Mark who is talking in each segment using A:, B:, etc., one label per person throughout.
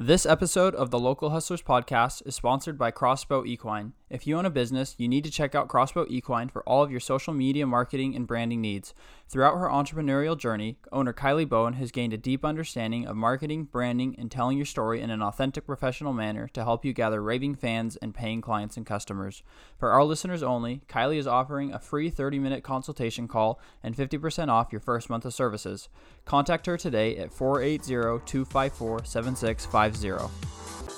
A: This episode of the Local Hustlers podcast is sponsored by Crossbow Equine. If you own a business, you need to check out Crossbow Equine for all of your social media marketing and branding needs. Throughout her entrepreneurial journey, owner Kylie Bowen has gained a deep understanding of marketing, branding, and telling your story in an authentic professional manner to help you gather raving fans and paying clients and customers. For our listeners only, Kylie is offering a free 30 minute consultation call and 50% off your first month of services. Contact her today at 480 254 7650.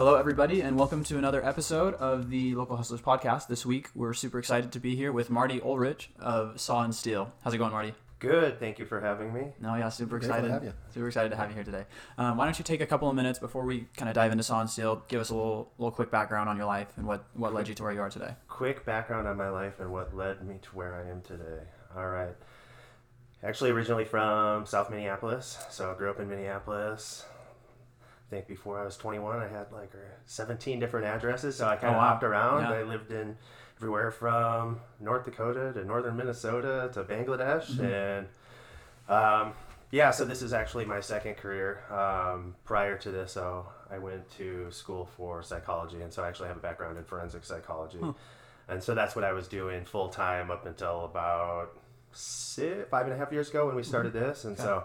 A: Hello, everybody, and welcome to another episode of the Local Hustlers podcast. This week, we're super excited to be here with Marty Oelrich of Saw and Steel. How's it going, Marty?
B: Good. Thank you for having me.
A: No, yeah, super
C: Grateful to
A: excited.
C: have you.
A: Super excited to have you here today. Um, why don't you take a couple of minutes before we kind of dive into Saw and Steel? Give us a little, little quick background on your life and what, what led you to where you are today.
B: Quick background on my life and what led me to where I am today. All right. Actually, originally from South Minneapolis. So I grew up in Minneapolis. I think before I was 21, I had like uh, 17 different addresses. So I kind
A: Oh,
B: of
A: wow.
B: hopped around.
A: Yeah.
B: I lived in everywhere from North Dakota to northern Minnesota to Bangladesh.
A: Mm-hmm.
B: And um, yeah, so this is actually my second career. Um, prior to this, so I went to school for psychology, and so I actually have a background in forensic psychology. And so that's what I was doing full time up until about six, five and a half years ago when we started this. And so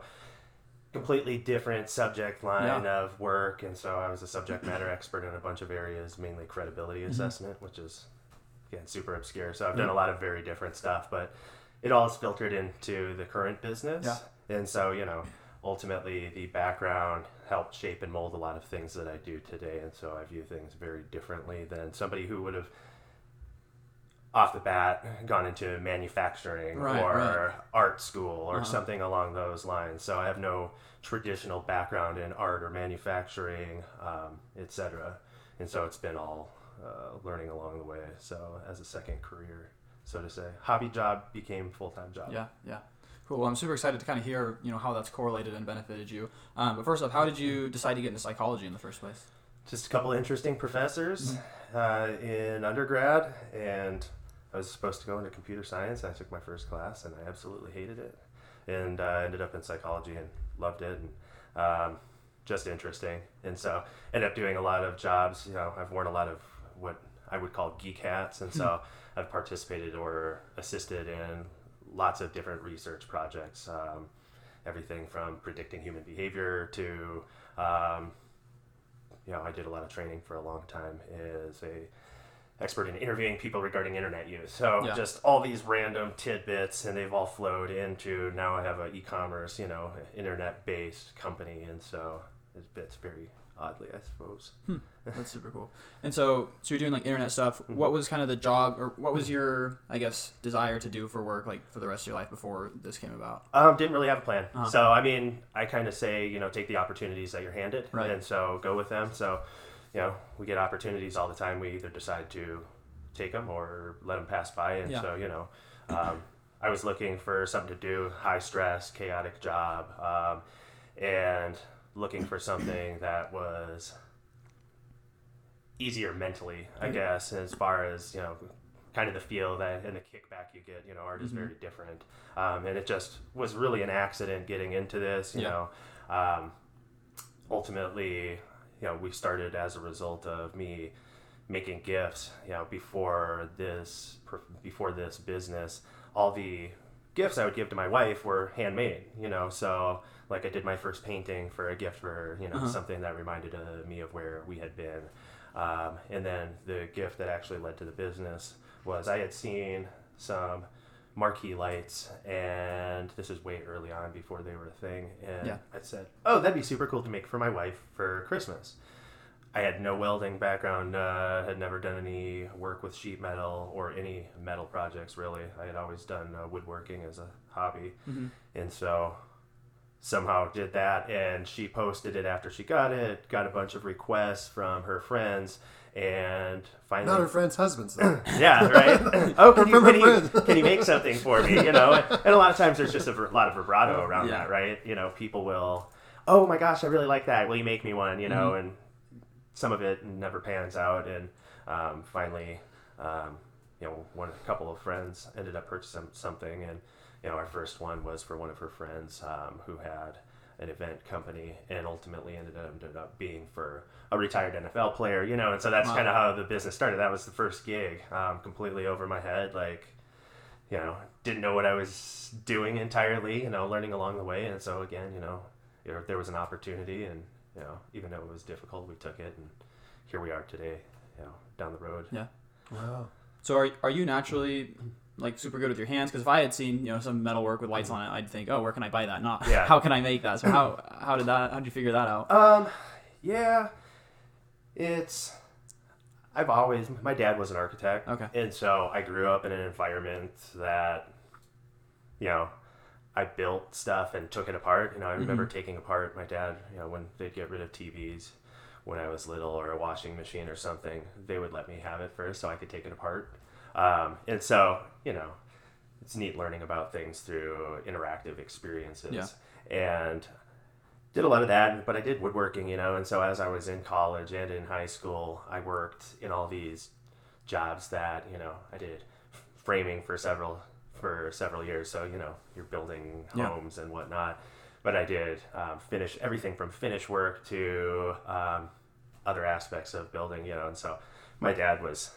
B: completely different subject line
A: Yeah.
B: of work. And so I was a subject matter expert in a bunch of areas, mainly credibility mm-hmm. assessment, which is, again, super obscure. So I've mm-hmm. done a lot of very different stuff, but it all is filtered into the current business.
A: Yeah.
B: And so, you know, ultimately the background helped shape and mold a lot of things that I do today. And so I view things very differently than somebody who would have off the bat gone into manufacturing
A: Right,
B: or
A: right.
B: art school or
A: Uh-huh.
B: something along those lines. So I have no traditional background in art or manufacturing, um, etc. And so it's been all uh, learning along the way. So as a second career, so to say, hobby job became full time job.
A: Yeah, yeah. Cool. Well, I'm super excited to kind of hear, you know, how that's correlated and benefited you. Um, but first off, how did you decide to get into psychology in the first place?
B: just a couple interesting professors uh, in undergrad, and I was supposed to go into computer science. I took my first class, and I absolutely hated it, and uh, ended up in psychology and loved it, and um, just interesting. And so ended up doing a lot of jobs. You know, I've worn a lot of what I would call geek hats, and so I've participated or assisted in lots of different research projects. Um, everything from predicting human behavior to um, you know, I did a lot of training for a long time as a expert in interviewing people regarding internet use. So
A: Yeah.
B: just all these random tidbits, and they've all flowed into now I have a e-commerce, you know, internet-based company, and so it fits very oddly, I suppose.
A: That's super cool. And so, so you're doing like internet stuff. What was kind of the job, or what was your, I guess, desire to do for work, like for the rest of your life before this came about?
B: Um, didn't really have a plan.
A: Uh-huh.
B: So I mean, I kind of say, you know, take the opportunities that you're handed,
A: Right.
B: and so go with them. So, you know, we get opportunities all the time. We either decide to take them or let them pass by. And
A: Yeah.
B: so, you know, um, I was looking for something to do, high stress, chaotic job, um, and looking for something that was easier mentally, I guess, as far as you know, kind of the feel that and the kickback you get. You know, art is
A: Mm-hmm.
B: very different, um, and it just was really an accident getting into this. You
A: Yeah.
B: know, um, ultimately, you know, we started as a result of me making gifts. You know, before this before this business, all the gifts I would give to my wife were handmade. You know, so like I did my first painting for a gift for. You know,
A: Uh-huh.
B: something that reminded uh, me of where we had been. Um, and then the gift that actually led to the business was I had seen some marquee lights, and this is way early on before they were a thing. And
A: Yeah.
B: I said, "Oh, that'd be super cool to make for my wife for Christmas." I had no welding background, uh, had never done any work with sheet metal or any metal projects really. I had always done uh, woodworking as a hobby,
A: Mm-hmm.
B: and so somehow did that, and she posted it after she got it. Got a bunch of requests from her friends, and finally,
C: Not her friend's husbands, though.
B: yeah, right. oh, can you, can, you, can you make something for me? You know, and a lot of times there's just a ver- lot of vibrato around
A: Yeah.
B: that, right? You know, people will, oh my gosh, I really like that. Will you make me one? You know, and some of it never pans out, and um, finally, um, you know, one a couple of friends ended up purchasing something, and you know, our first one was for one of her friends um, who had an event company, and ultimately ended up, ended up being for a retired NFL player, you know, and so that's
A: Wow.
B: kind of how the business started. That was the first gig, um, completely over my head, like you know, didn't know what I was doing entirely, you know, learning along the way. And so again, you know, there, there was an opportunity and, you know, even though it was difficult, we took it and here we are today, you know, down the road.
A: Yeah.
C: Wow.
A: So are, are you naturally like super good with your hands? Because if I had seen you know some metal work with lights on it, I'd think, oh, where can I buy that? Not
B: Yeah.
A: how can I make that? So how how did that? How did you figure that out?
B: Um, yeah, it's, I've always, my dad was an architect.
A: Okay.
B: And so I grew up in an environment that, you know, I built stuff and took it apart. You know, I remember taking apart my dad, you know, when they'd get rid of TVs when I was little or a washing machine or something, they would let me have it first so I could take it apart. Um, and so, you know, it's neat learning about things through interactive experiences.
A: Yeah.
B: And did a lot of that, but I did woodworking, you know, and so as I was in college and in high school, I worked in all these jobs that, you know, I did framing for several for several years. So, you know, you're building
A: Yeah.
B: homes and whatnot. But I did um, finish everything from finish work to um, other aspects of building, you know, and so my dad was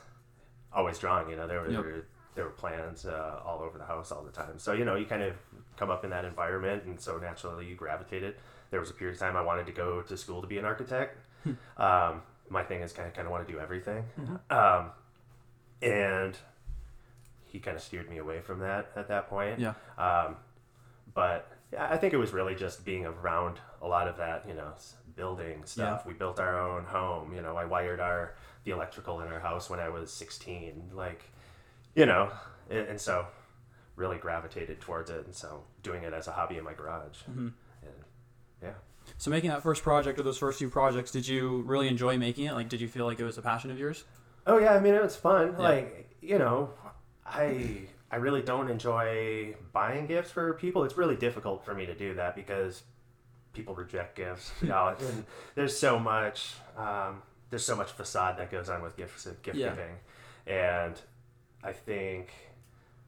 B: always drawing, you know, there were,
A: Yep.
B: there were plans uh, all over the house all the time. So, you know, you kind of come up in that environment, and so naturally you gravitated. There was a period of time I wanted to go to school to be an architect. um, my thing is kind of kind of want to do everything, um, and he kind of steered me away from that at that point.
A: Yeah.
B: Um, but I think it was really just being around a lot of that, you know, building stuff. We built our own home. You know, I wired our the electrical in our house when I was 16. Like, you know, and, and so really gravitated towards it, and so doing it as a hobby in my garage. Mm-hmm. And yeah.
A: So making that first project or those first few projects, did you really enjoy making it? Like, did you feel like it was a passion of yours?
B: Oh yeah, I mean it was fun.
A: Yeah.
B: Like you know, I I really don't enjoy buying gifts for people. It's really difficult for me to do that because people reject gifts. You know, there's so much um, there's so much facade that goes on with gifts gift
A: Yeah.
B: giving, and I think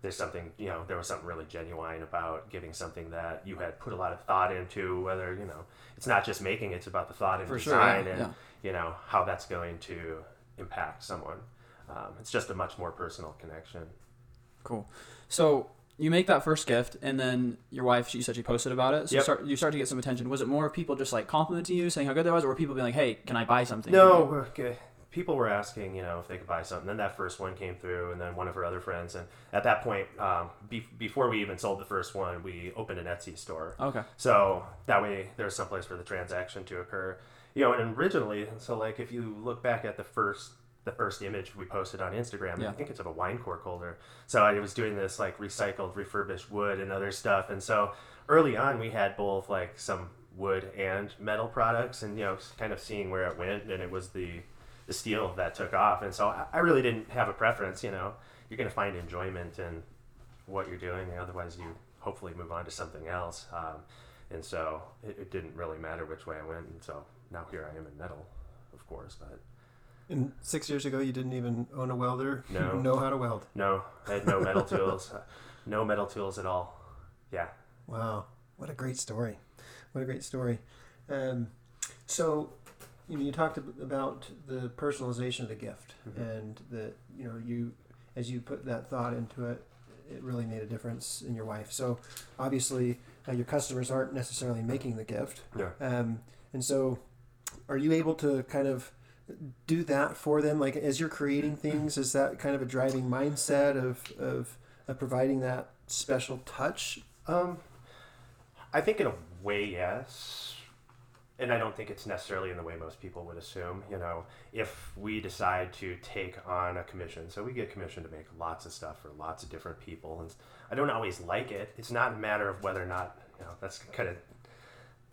B: there's something you know there was something really genuine about giving something that you had put a lot of thought into. Whether you know it's not just making; it's about the thought and
A: For sure, yeah,
B: design and
A: yeah.
B: you know how that's going to impact someone. Um, it's just a much more personal connection.
A: Cool. So you make that first gift, and then your wife, she said she posted about it. So you
B: Yep.
A: start you start to get some attention. Was it more of people just like complimenting you, saying how good that was, or were people being like, "Hey, can I buy something?"
B: No, okay. people were asking, you know, if they could buy something. Then that first one came through, and then one of her other friends. And at that point, um, be- before we even sold the first one, we opened an Etsy store.
A: Okay.
B: So that way, there's some place for the transaction to occur. You know, and originally, so like if you look back at the first the first image we posted on Instagram,
A: Yeah.
B: I think it's of a wine cork holder. So I was doing this like recycled, refurbished wood and other stuff, and so early on we had both like some wood and metal products, and you know, kind of seeing where it went, and it was the the steel that took off, and so I, I really didn't have a preference. You know, you're gonna find enjoyment in what you're doing, otherwise you hopefully move on to something else. Um, and so it, it didn't really matter which way I went, and so now here I am in metal, of course, but.
C: And six years ago, you didn't even own a welder.
B: No.
C: know how to weld.
B: No, I had no metal tools. No metal tools at all. Yeah.
C: Wow, what a great story! What a great story. Um, so, you know, you talked about the personalization of the gift, and that you know, you as you put that thought into it, it really made a difference in your wife. So, obviously, uh, your customers aren't necessarily making the gift,
B: Yeah.
C: um, and so, are you able to kind of do that for them? Like as you're creating things, is that kind of a driving mindset of of, of providing that special touch
B: Um, I think in a way, yes. And I don't think it's necessarily in the way most people would assume. You know, if we decide to take on a commission, so we get commissioned to make lots of stuff for lots of different people, and I don't always like it. It's not a matter of whether or not, you know, that's kind of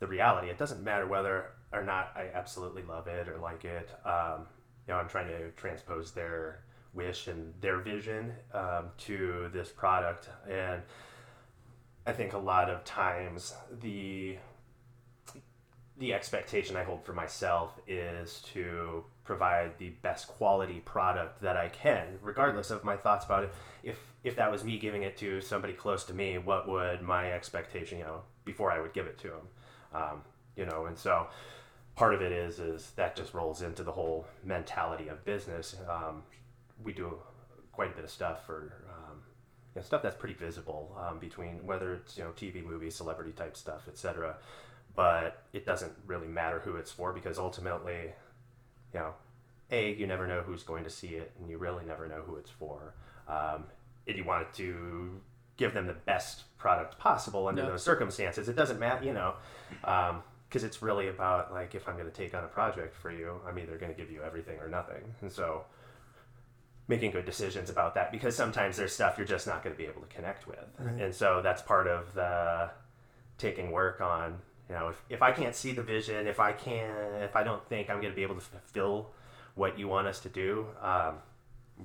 B: the reality. It doesn't matter whether or not I absolutely love it or like it. Um, you know, I'm trying to transpose their wish and their vision um, to this product, and I think a lot of times the the expectation I hold for myself is to provide the best quality product that I can, regardless of my thoughts about it. If if that was me giving it to somebody close to me, what would my expectation, you know, before I would give it to them, um, you know, and so part of it is is that just rolls into the whole mentality of business. Um, we do quite a bit of stuff for um, you know, stuff that's pretty visible um, between whether it's you know TV, movies, celebrity type stuff, etc but it doesn't really matter who it's for because ultimately, you know, a you never know who's going to see it, and you really never know who it's for. Um, if you wanted to give them the best product possible under those circumstances, it doesn't matter, you know, because it's really about like if I'm going to take on a project for you, I'm either going to give you everything or nothing, and so making good decisions about that because sometimes there's stuff you're just not going to be able to connect with, right. and so that's part of the taking work on you know, if, if I can't see the vision, if I can't, if I don't think I'm going to be able to fulfill what you want us to do, um,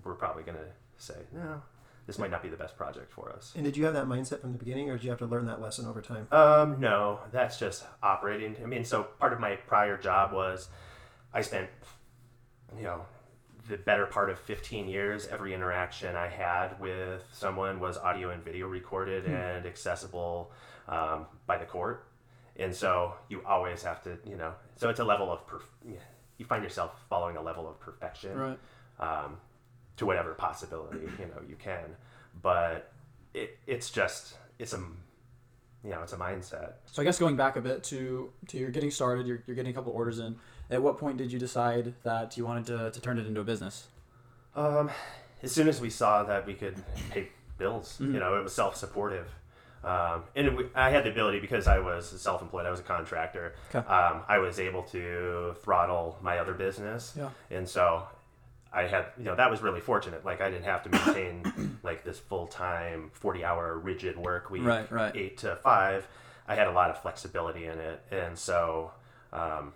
B: we're probably going to say, no, this might not be the best project for us.
C: And did you have that mindset from the beginning, or did you have to learn that lesson over time?
B: Um, no, that's just operating. I mean, so part of my prior job was I spent, you know, the better part of 15 years, every interaction I had with someone was audio and video recorded mm. and accessible um, by the court and so you always have to you know so it's a level of perf- you find yourself following a level of perfection
A: right. um,
B: to whatever possibility you know you can but it, it's just it's a you know it's a mindset
A: so i guess going back a bit to to your getting started you're, you're getting a couple orders in at what point did you decide that you wanted to, to turn it into a business
B: um, as soon as we saw that we could pay bills mm-hmm. you know it was self-supportive um, and it, I had the ability because I was self-employed. I was a contractor. Okay. Um, I was able to throttle my other business.
A: Yeah.
B: And so I had, you know, that was really fortunate. Like I didn't have to maintain like this full-time, forty-hour rigid work week,
A: right, right.
B: eight to five. I had a lot of flexibility in it, and so. Um,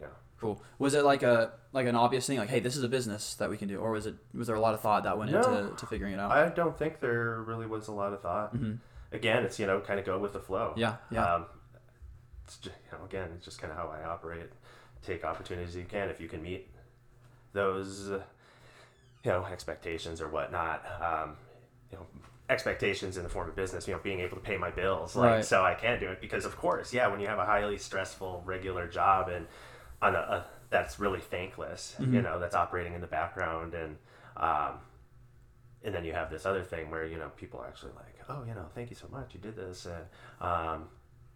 B: yeah.
A: Cool. Was it like a like an obvious thing, like, hey, this is a business that we can do, or was it was there a lot of thought that went no, into to figuring it out?
B: I don't think there really was a lot of thought.
A: Mm-hmm.
B: Again, it's you know kind of go with the flow.
A: Yeah, yeah. Um,
B: it's just, you know again, it's just kind of how I operate. Take opportunities you can if you can meet those, you know, expectations or whatnot. Um, you know, expectations in the form of business, you know, being able to pay my bills. Like, right. so I can do it because, of course, yeah, when you have a highly stressful regular job and on a, a that's really thankless, mm-hmm. you know, that's operating in the background and um, and then you have this other thing where you know people are actually like, oh, you know, thank you so much, you did this, and um,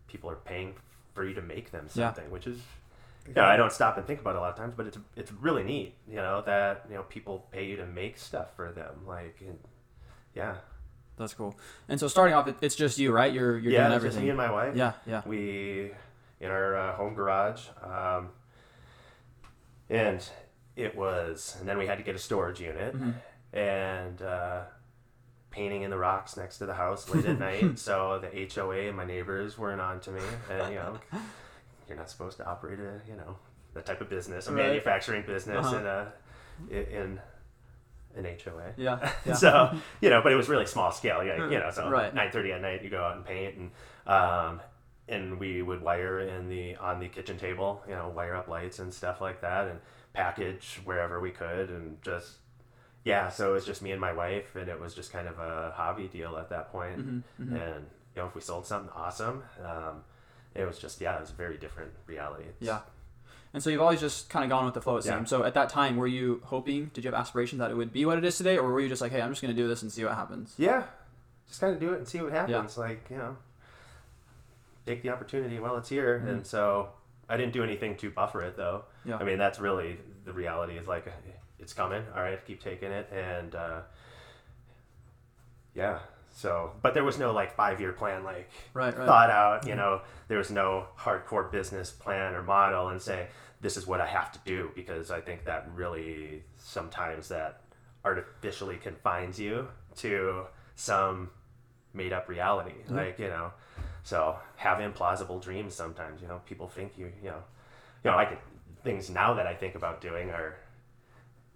B: people are paying for you to make them something, yeah. which is, know, I don't stop and think about it a lot of times, but it's it's really neat, you know, that you know people pay you to make stuff for them, like, and, yeah.
A: That's cool. And so starting off, it's just you, right? You're you're
B: yeah,
A: doing everything.
B: just me and my wife.
A: Yeah, yeah.
B: We in our uh, home garage. Um, and it was and then we had to get a storage unit
A: mm-hmm.
B: and uh, painting in the rocks next to the house late at night so the hoa and my neighbors weren't on to me and you know you're not supposed to operate a you know that type of business a right. manufacturing business uh-huh. in a in an HOA.
A: Yeah. yeah.
B: so you know, but it was really small scale. Yeah, you know, so
A: right.
B: nine thirty at night, you go out and paint, and um, and we would wire in the on the kitchen table, you know, wire up lights and stuff like that, and package wherever we could, and just yeah. So it was just me and my wife, and it was just kind of a hobby deal at that point.
A: Mm-hmm, mm-hmm.
B: And you know, if we sold something awesome, um, it was just yeah, it was a very different reality. It's,
A: yeah. And so you've always just kind of gone with the flow, it yeah. seems. So at that time, were you hoping? Did you have aspirations that it would be what it is today, or were you just like, hey, I'm just going to do this and see what happens?
B: Yeah, just kind of do it and see what happens. Yeah. Like you know, take the opportunity while it's here. Mm-hmm. And so I didn't do anything to buffer it though.
A: Yeah.
B: I mean, that's really the reality is like, it's coming. All right, keep taking it. And, uh, yeah. So, but there was no like five year plan, like
A: right, right.
B: thought out, you mm-hmm. know, there was no hardcore business plan or model and say, this is what I have to do. Because I think that really sometimes that artificially confines you to some made up reality. Mm-hmm. Like, you know, So have implausible dreams sometimes. You know, people think you you know, you know, I could things now that I think about doing are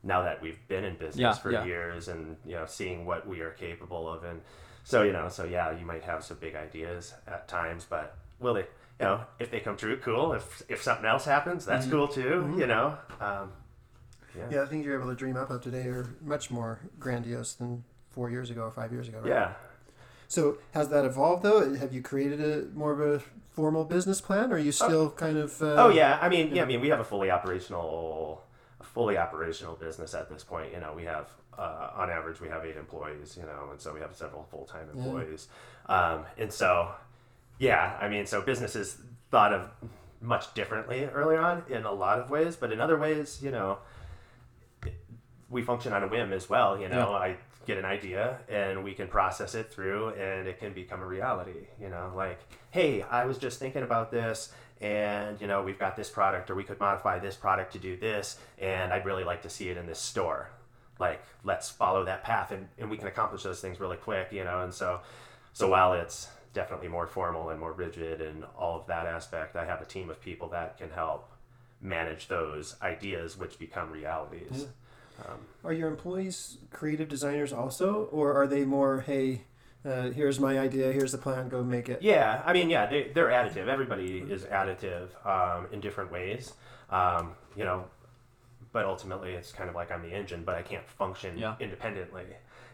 B: now that we've been in business
A: Yeah,
B: for
A: yeah.
B: years and you know seeing what we are capable of and so you know so yeah you might have some big ideas at times but will they you know if they come true cool if if something else happens that's
A: Mm-hmm.
B: cool too you know um, yeah.
C: Yeah, the things you're able to dream up of today are much more grandiose than four years ago or five years ago. Right?
B: yeah
C: So has that evolved though? Have you created a more of a formal business plan, or are you still kind of? Uh,
B: Oh yeah, I mean, yeah, I mean, we have a fully operational, a fully operational business at this point. You know, we have uh, on average we have eight employees. You know, and so we have several full time
C: Yeah.
B: employees, um, and so yeah, I mean, so businesses thought of much differently early on in a lot of ways, but in other ways, you know, we function on a whim as well. You know, I get an idea and we can process it through and it can become a reality. You know, like, hey, I was just thinking about this and, you know, we've got this product or we could modify this product to do this and I'd really like to see it in this store. Like, let's follow that path and, and we can accomplish those things really quick, you know, and so so while it's definitely more formal and more rigid and all of that aspect, I have a team of people that can help manage those ideas which become realities. Um,
C: Are your employees creative designers also, or are they more, hey, uh, here's my idea, here's the plan, go make it?
B: Yeah, I mean, yeah, they, they're additive. Everybody is additive um, in different ways, um, you know. But ultimately, it's kind of like I'm the engine, but I can't function
A: Yeah.
B: independently.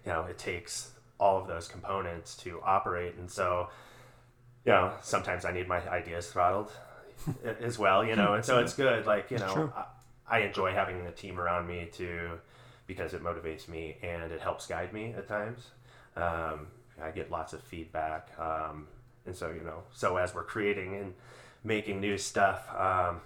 B: You know, it takes all of those components to operate, and so, you know, sometimes I need my ideas throttled as well. You know, and so it's good. Like you know, I, I enjoy having a team around me to because it motivates me and it helps guide me at times. Um, I get lots of feedback, um, and so you know, so as we're creating and making new stuff, um,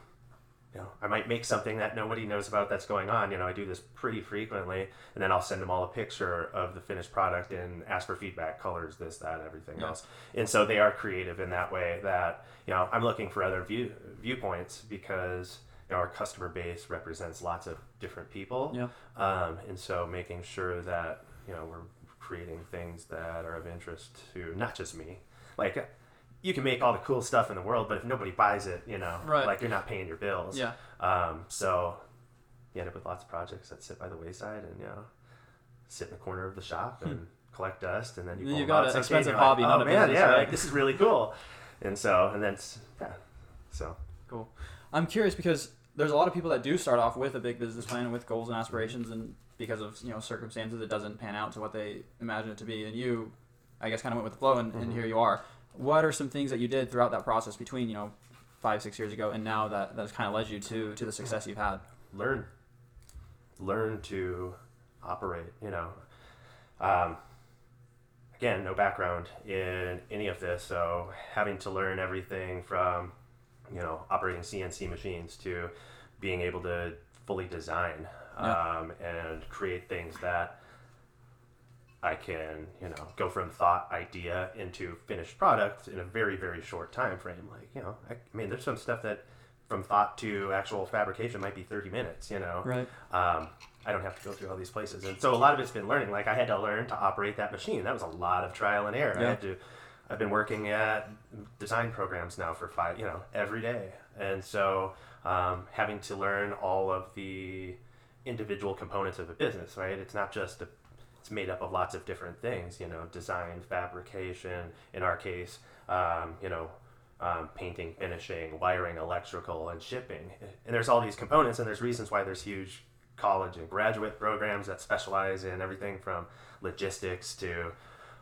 B: you know, I might make something that nobody knows about that's going on. You know, I do this pretty frequently, and then I'll send them all a picture of the finished product and ask for feedback, colors, this, that, everything
A: Yeah.
B: else. And so they are creative in that way. That you know, I'm looking for other view viewpoints because you know, our customer base represents lots of different people.
A: Yeah.
B: Um, and so making sure that you know we're creating things that are of interest to not just me. Like you can make all the cool stuff in the world, but if nobody buys it, you know,
A: Right.
B: like you're not paying your bills.
A: Yeah.
B: Um, so you end up with lots of projects that sit by the wayside and you know sit in the corner of the shop and collect dust, and then you
A: Then you've got an expensive
B: you're like,
A: hobby,
B: Oh man,
A: business,
B: yeah,
A: right?
B: like this is really cool. And so and then yeah, so
A: Cool. I'm curious because there's a lot of people that do start off with a big business plan with goals and aspirations, and because of you know circumstances, it doesn't pan out to what they imagine it to be. And you, I guess, kind of went with the flow, and, and here you are. What are some things that you did throughout that process between you know five, six years ago and now that that has kind of led you to to the success you've had?
B: learn learn to operate you know um, again no background in any of this so having to learn everything from you know operating cnc machines to being able to fully design
A: Yeah.
B: um, and create things that I can, you know, go from thought idea into finished product in a very, very short time frame. Like, you know, I, I mean, there's some stuff that from thought to actual fabrication might be 30 minutes, you know.
A: Right.
B: Um, I don't have to go through all these places. And so a lot of it's been learning. Like I had to learn to operate that machine. That was a lot of trial and error. I
A: Yeah.
B: had to I've been working at design programs now for five, you know, every day. And so um, having to learn all of the individual components of a business, right? It's not just a, it's made up of lots of different things, you know, design, fabrication, in our case, um, you know, um, painting, finishing, wiring, electrical, and shipping. And there's all these components, and there's reasons why there's huge college and graduate programs that specialize in everything from logistics to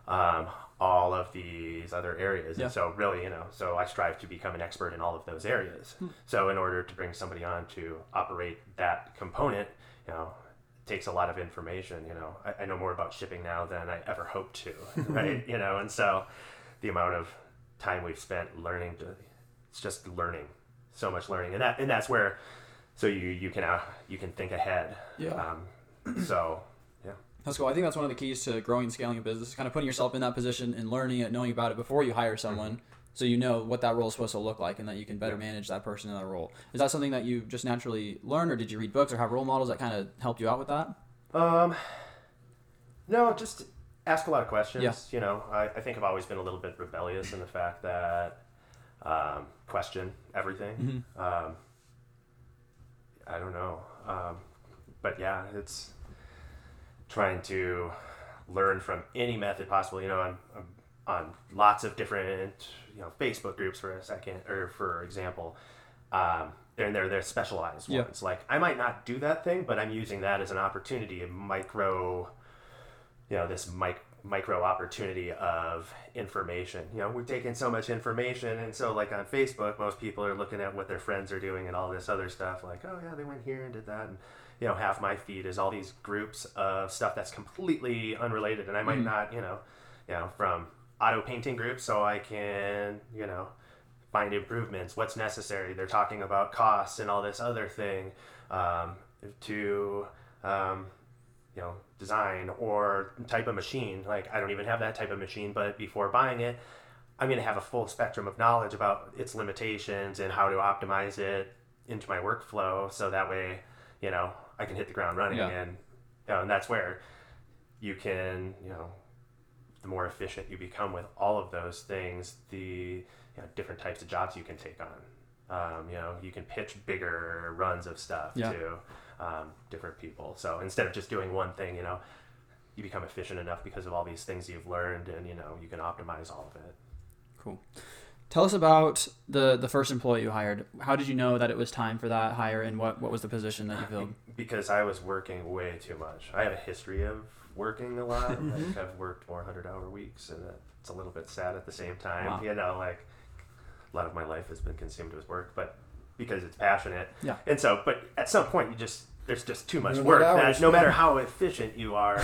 B: um, all of these other areas.
A: Yeah.
B: And so, really, you know, so I strive to become an expert in all of those areas. So, in order to bring somebody on to operate that component, you know, takes a lot of information. You know, I, I know more about shipping now than I ever hoped to, right? you know, and so the amount of time we've spent learning to, it's just learning, so much learning, and that and that's where, so you you can uh, you can think ahead.
A: Yeah.
B: Um, so yeah.
A: That's cool. I think that's one of the keys to growing and scaling a business. Kind of putting yourself in that position and learning it, knowing about it before you hire someone, so you know what that role is supposed to look like, and that you can better manage that person in that role. Is that something that you just naturally learn, or did you read books or have role models that kind of helped you out with that?
B: Um, no, just ask a lot of questions.
A: Yeah.
B: You know, I, I think I've always been a little bit rebellious in the fact that um, question everything.
A: Mhm.
B: Um, I don't know, um, but yeah, it's trying to learn from any method possible. You know, on on lots of different you know Facebook groups for a second or for example. Um, and they're they're specialized
A: Yeah.
B: ones. Like I might not do that thing, but I'm using that as an opportunity, a micro, you know, this mic micro opportunity of information. You know, we're taking so much information, and so like on Facebook, most people are looking at what their friends are doing and all this other stuff. Like, oh yeah, they went here and did that, and you know, half my feed is all these groups of stuff that's completely unrelated, and I might
A: Mhm.
B: not, you know, you know, from auto painting group so I can, you know, find improvements, what's necessary. They're talking about costs and all this other thing um, to, um, you know, design or type of machine. Like, I don't even have that type of machine, but before buying it, I'm going to have a full spectrum of knowledge about its limitations and how to optimize it into my workflow so that way, you know, I can hit the ground running.
A: Yeah.
B: And, you know, and that's where you can, you know, the more efficient you become with all of those things, the you know, different types of jobs you can take on. Um, you know, you can pitch bigger runs of stuff
A: Yeah.
B: to um, different people. So instead of just doing one thing, you know, you become efficient enough because of all these things you've learned, and you know, you can optimize all of it.
A: Cool. Tell us about the the first employee you hired. How did you know that it was time for that hire, and what what was the position that you filled?
B: Because I was working way too much. I have a history of working a lot. like mm-hmm. I've worked more hundred hour weeks, and it's a little bit sad at the same time.
A: Wow.
B: You know, like a lot of my life has been consumed with work, but because it's passionate.
A: Yeah.
B: And so, but at some point, you just there's just too much work.
C: Hours,
B: no matter how efficient you are,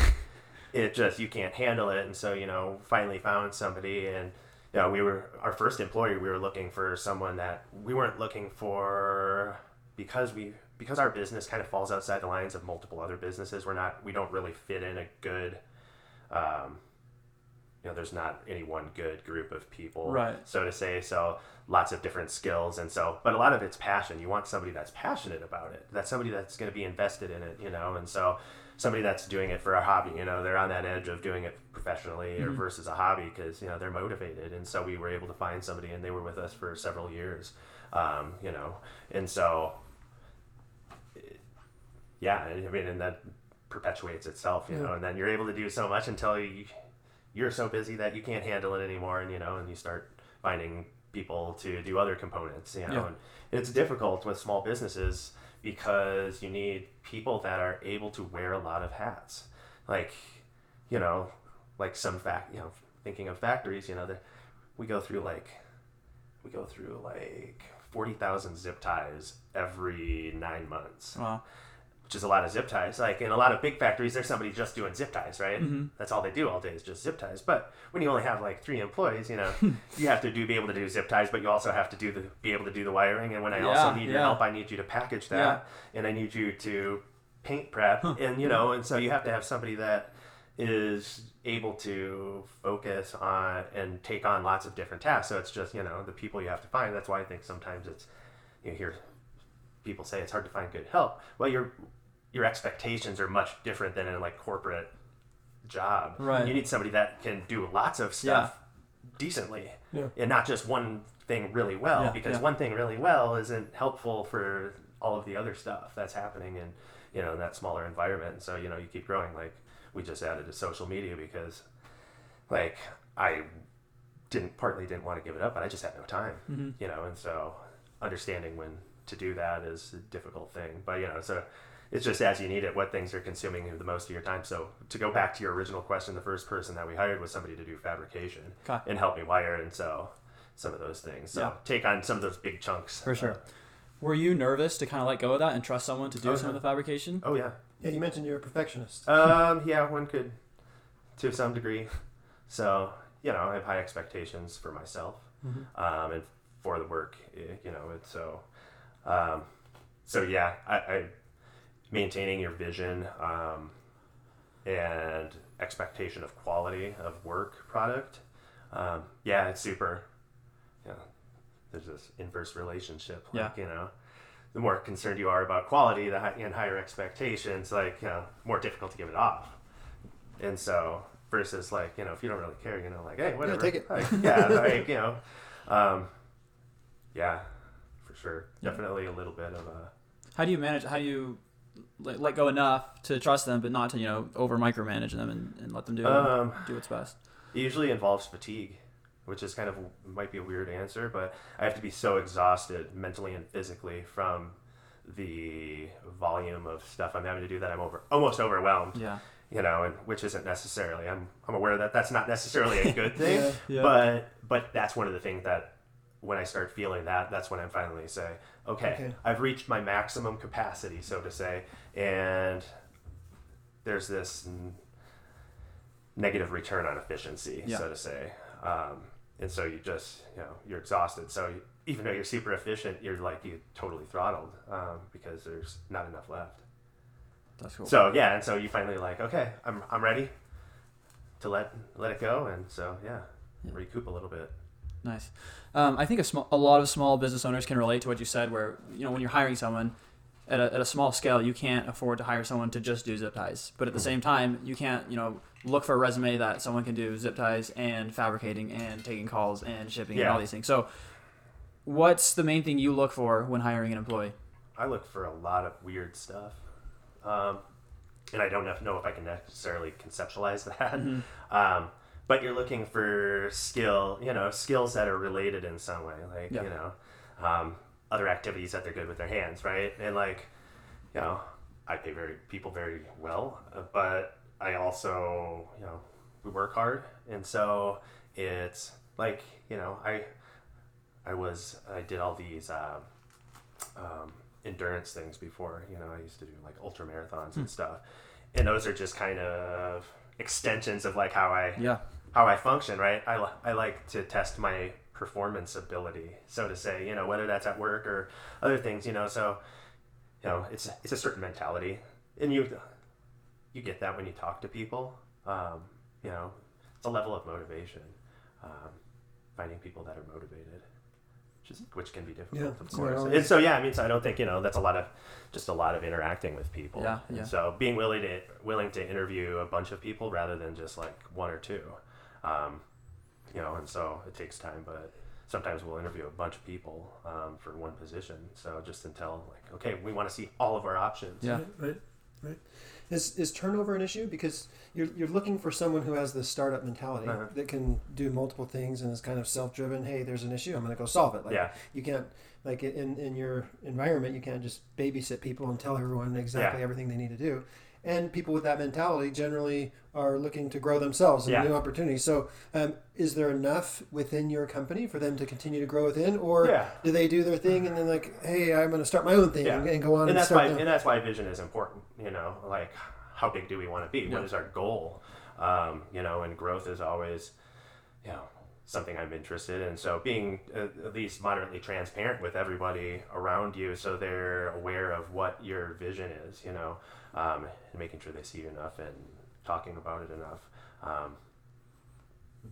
B: it just you can't handle it. And so, you know, finally found somebody, and you know, we were our first employer. We were looking for someone that we weren't looking for because we because our business kind of falls outside the lines of multiple other businesses. We're not we don't really fit in a good. Um, you know, there's not any one good group of people,
A: Right.
B: so to say. So lots of different skills, and so, but a lot of it's passion. You want somebody that's passionate about it. That's somebody that's going to be invested in it, you know. And so, somebody that's doing it for a hobby, you know, they're on that edge of doing it professionally or versus a hobby because you know they're motivated. And so we were able to find somebody, and they were with us for several years, um, you know. And so, yeah, I mean, and that perpetuates itself, you know. And then you're able to do so much until you you're so busy that you can't handle it anymore and you know and you start finding people to do other components you know
A: Yeah.
B: and it's difficult with small businesses because you need people that are able to wear a lot of hats like you know like some fact you know thinking of factories you know that we go through like we go through like 40,000 zip ties every 9 months
A: Wow.
B: Is a lot of zip ties. Like in a lot of big factories, there's somebody just doing zip ties, right?
A: Mm-hmm.
B: That's all they do all day is just zip ties. But when you only have like three employees, you know, you have to do be able to do zip ties, but you also have to do the be able to do the wiring. And when I also
A: Yeah,
B: need your help, I need you to package that, and I need you to paint prep, and you know, and so you have to have somebody that is able to focus on and take on lots of different tasks. So it's just you know the people you have to find. That's why I think sometimes it's you hear people say it's hard to find good help. Well, your your expectations are much different than in like corporate job.
A: Right.
B: You need somebody that can do lots of stuff decently,
C: Yeah.
B: and not just one thing really well.
A: Yeah,
B: because
A: yeah.
B: one thing really well isn't helpful for all of the other stuff that's happening in you know in that smaller environment. And so you know you keep growing. Like we just added to social media because like I didn't partly didn't want to give it up, but I just had no time.
A: Mm-hmm.
B: You know, and so understanding when to do that is a difficult thing. But you know, so it's just as you need it, what things are consuming the most of your time. So to go back to your original question, the first person that we hired was somebody to do fabrication
A: Okay.
B: and help me wire and so some of those things. So
A: Yeah.
B: take on some of those big chunks.
A: For sure. Were you nervous to kind of let go of that and trust someone to do
B: Oh,
A: some of the fabrication?
B: Oh yeah.
C: Yeah, you mentioned you're a perfectionist.
B: Um, yeah, one could to some degree. So, you know, I have high expectations for myself um, and for the work, eh, you know, and so, um, so yeah, I, I maintaining your vision um, and expectation of quality of work product. Um, yeah, it's super, Yeah, there's this inverse relationship. Like, you know, the more concerned you are about quality, the high, and higher expectations, like you know, more difficult to give it off. And so, versus like you know if you don't really care, you know, like hey, whatever,
C: take it.
B: Like, yeah, like you know, um, yeah, for sure,
A: Yeah.
B: definitely a little bit of a
A: How do you manage? How do you let, let go enough to trust them, but not to you know over micromanage them and, and let them do
B: um.
A: do what's best?
B: It usually involves fatigue, which is kind of might be a weird answer, but I have to be so exhausted mentally and physically from the volume of stuff I'm having to do that I'm over almost overwhelmed.
A: Yeah.
B: You know, and which isn't necessarily. I'm I'm aware that that's not necessarily a good thing,
C: Yeah.
A: Yeah.
B: but but that's one of the things that when I start feeling that, that's when I finally say, okay,
C: Okay.
B: I've reached my maximum capacity, so to say, and there's this n- negative return on efficiency,
A: Yeah.
B: so to say. Um, and so you just, you know, you're exhausted. So you, even though you're super efficient, you're like you totally throttled um, because there's not enough left.
A: That's cool.
B: So yeah, and so you finally like, okay, I'm, I'm ready to let let it go, and so yeah,
A: Yeah.
B: recoup a little bit.
A: Nice. Um, I think a, small, a lot of small business owners can relate to what you said, where you know when you're hiring someone at a, at a small scale, you can't afford to hire someone to just do zip ties. But at the same time, you can't you know look for a resume that someone can do zip ties and fabricating and taking calls and shipping and
B: Yeah.
A: all these things. So, what's the main thing you look for when hiring an employee?
B: I look for a lot of weird stuff, um, and I don't know if I can necessarily conceptualize that. Um, but you're looking for skill, you know, skills that are related in some way, like
A: Yeah.
B: you know, um, other activities that they're good with their hands, right? And like, you know, I pay very people very well, uh, but I also, you know, we work hard, and so it's like, you know, I, I was, I did all these. Um, um, endurance things before. You know, I used to do like ultra marathons and stuff, and those are just kind of extensions of like how I
A: Yeah.
B: how I function. Right? I I like to test my performance ability, so to say. You know, whether that's at work or other things. You know, so you know, it's it's a certain mentality, and you you get that when you talk to people. Um, you know, it's a level of motivation. Um, finding people that are motivated, which, which can be difficult,
C: Yeah,
B: of course.
C: always-
B: And so, yeah, I mean, so I don't think you know that's a lot of just a lot of interacting with people.
A: Yeah, yeah.
B: So being willing to willing to interview a bunch of people rather than just like one or two, um, you know, and so it takes time, but sometimes we'll interview a bunch of people um, for one position. So just until like, okay, we want to see all of our options.
A: Yeah.
C: Right, right, right. Is, is turnover an issue? Because you're, you're looking for someone who has this startup mentality
B: Uh-huh.
C: that can do multiple things and is kind of self driven. Hey, there's an issue. I'm going to go solve it. Like,
B: Yeah.
C: You can't, like in, in your environment, you can't just babysit people and tell everyone exactly
B: Yeah.
C: everything they need to do. And people with that mentality generally are looking to grow themselves and
B: Yeah.
C: new opportunities. So, um, is there enough within your company for them to continue to grow within, or
B: Yeah.
C: do they do their thing and then like, hey, I'm going to start my own thing
B: Yeah.
C: and, and go on and,
B: and that's
C: start
B: why
C: doing-
B: and that's why vision is important you know like how big do we want to be What
A: Yeah.
B: is our goal um, you know and growth is always you know something i'm interested in so being uh, at least moderately transparent with everybody around you so they're aware of what your vision is you know um, and making sure they see you enough and talking about it enough um,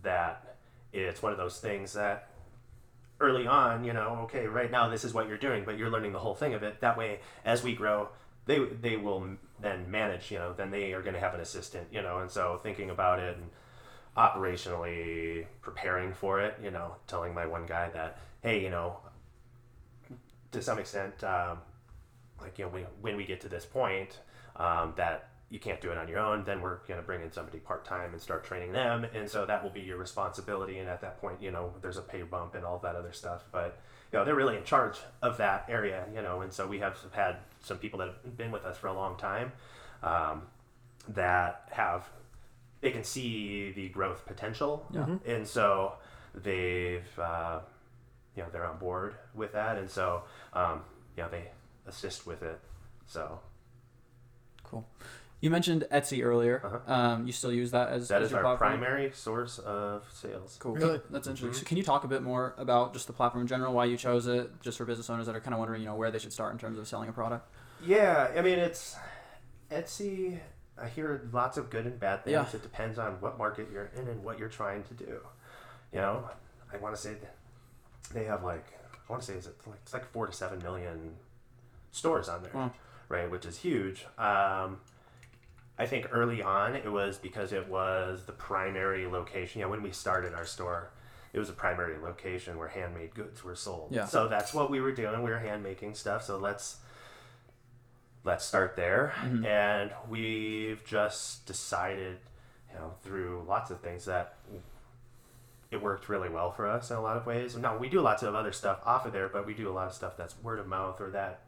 B: that it's one of those things that early on, you know, okay, right now this is what you're doing, but you're learning the whole thing of it. That way, as we grow, they they will then manage. You know, then they are going to have an assistant. You know, and so thinking about it and operationally preparing for it. You know, telling my one guy that, hey, you know, to some extent, um, like you know, we, when we get to this point, um, that you can't do it on your own, then we're going to bring in somebody part time and start training them, and so that will be your responsibility. And at that point, you know, there's a pay bump and all that other stuff. But you know, they're really in charge of that area, you know, and so we have had some people that have been with us for a long time um, that have they can see the growth potential,
A: Yeah.
B: and so they've uh, you know they're on board with that, and so um, you know they assist with it. So
A: Cool. You mentioned Etsy earlier.
B: Uh-huh.
A: Um, you still use that as
B: that
A: as
B: is
A: your
B: our
A: platform?
B: primary source of sales.
A: Cool.
C: Really?
A: That's interesting.
B: Mhm.
A: So can you talk a bit more about just the platform in general, why you chose it, just for business owners that are kind of wondering, you know, where they should start in terms of selling a product?
B: Yeah, I mean it's Etsy. I hear lots of good and bad things.
A: Yeah.
B: It depends on what market you're in and what you're trying to do. You know, I want to say they have like I want to say it's like it's like four to seven million stores on there,
A: Wow.
B: Right? Which is huge. Um, I think early on it was because it was the primary location. Yeah, when we started our store, it was a primary location where handmade goods were sold.
A: Yeah.
B: So that's what we were doing. We were hand making stuff. So let's let's start there.
A: Mm-hmm.
B: And we've just decided, you know, through lots of things that it worked really well for us in a lot of ways. Now we do lots of other stuff off of there, but we do a lot of stuff that's word of mouth or that,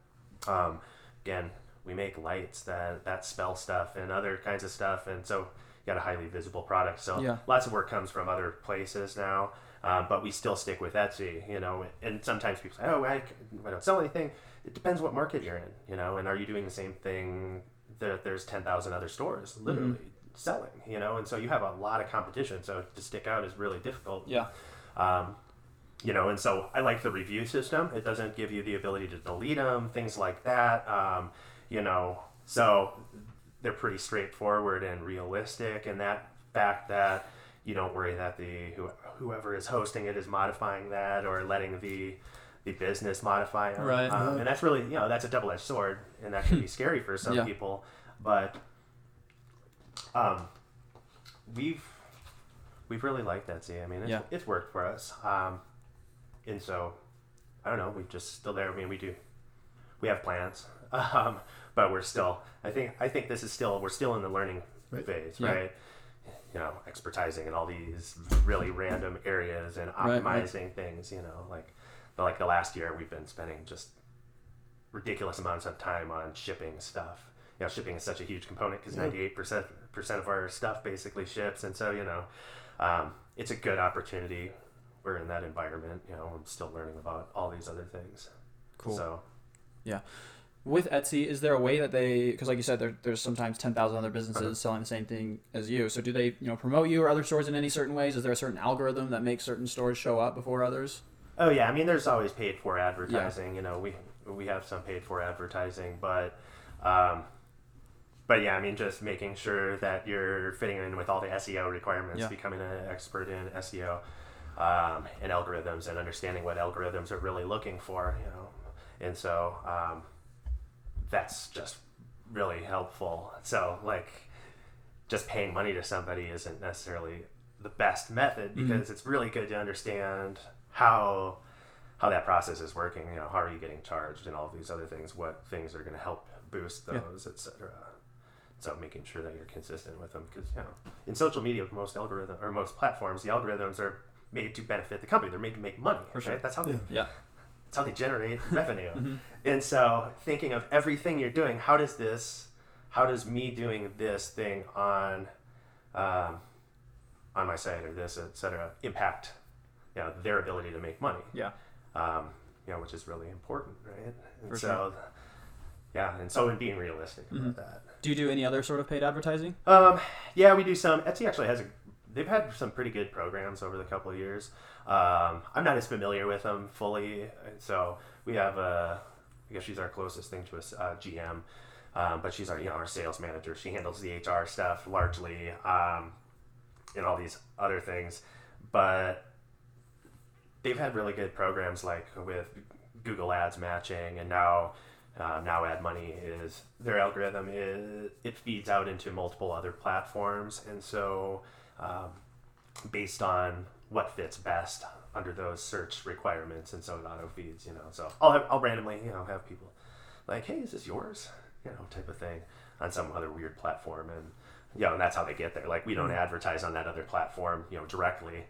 B: um, again, we make lights that that spell stuff and other kinds of stuff, and so you got a highly visible product. So
A: Yeah.
B: lots of work comes from other places now, uh, but we still stick with Etsy, you know. And sometimes people say, "Oh, I don't sell anything." It depends what market you're in, you know. And are you doing the same thing? That there's ten thousand other stores literally selling, you know, and so you have a lot of competition. So to stick out is really difficult.
A: Yeah.
B: Um, you know, and so I like the review system. It doesn't give you the ability to delete them, things like that. Um, you know, so they're pretty straightforward and realistic, and that fact that you don't worry that the whoever is hosting it is modifying that or letting the the business modify them.
A: Right.
B: Um, and that's really you know that's a double edged sword, and that can be scary for some
A: Yeah.
B: people. But um, we've we've really liked that Etsy. I mean, it's,
A: Yeah.
B: it's worked for us. Um, and so I don't know. We're just still there. I mean, we do we have plans, um, but we're still. I think I think this is still we're still in the learning
C: Right.
B: phase,
A: Yeah.
B: right? You know, expertising in all these really random areas and
A: Right, right.
B: optimizing things. You know, like the, like the last year we've been spending just ridiculous amounts of time on shipping stuff. You know, shipping is such a huge component because ninety eight percent percent of our stuff basically ships, and so you know, um, it's a good opportunity. We're in that environment. You know, I'm still learning about all these other things.
A: Cool.
B: So yeah.
A: With Etsy, is there a way that they, because like you said, there, there's sometimes 10,000 other businesses
B: Uh-huh.
A: selling the same thing as you. So do they, you know, promote you or other stores in any certain ways? Is there a certain algorithm that makes certain stores show up before others?
B: Oh yeah, I mean, there's always paid for advertising. Yeah. You know, we we have some paid for advertising, but um, but yeah, I mean, just making sure that you're fitting in with all the SEO requirements,
A: Yeah.
B: becoming an expert in SEO um, and algorithms, and understanding what algorithms are really looking for. You know, and so um, that's just really helpful. So like, just paying money to somebody isn't necessarily the best method because it's really good to understand how how that process is working. You know, how are you getting charged and all these other things? What things are going to help boost
A: Yeah.
B: those, etc. So making sure that you're consistent with them because you know in social media, most algorithm or most platforms, the algorithms are made to benefit the company. They're made to make money.
A: For sure.
B: right? That's how they
A: Yeah.
B: that's how they generate revenue.
A: Mm-hmm.
B: And so thinking of everything you're doing, how does this, how does me doing this thing on, um, on my site or this, etc., impact, you know, their ability to make money?
A: Yeah.
B: Um, you know, which is really important, right? And
A: For
B: so,
A: sure. Mm-hmm.
B: yeah, and so in being realistic about that.
A: Do you do any other sort of paid advertising?
B: Um, yeah, we do some. Etsy actually has a. They've had some pretty good programs over the couple of years. Um, I'm not as familiar with them fully, so we have a. I guess she's our closest thing to a uh, GM, um, but she's our you know our sales manager. She handles the HR stuff largely, um, and all these other things, but they've had really good programs like with Google Ads matching, and now uh, now Ad Money is their algorithm is it feeds out into multiple other platforms, and so um, based on what fits best under those search requirements, and so it auto feeds, you know. So I'll have, I'll randomly you know have people like, hey, is this yours? You know, type of thing on some other weird platform, and you know, and that's how they get there. Like we don't advertise on that other platform, you know, directly.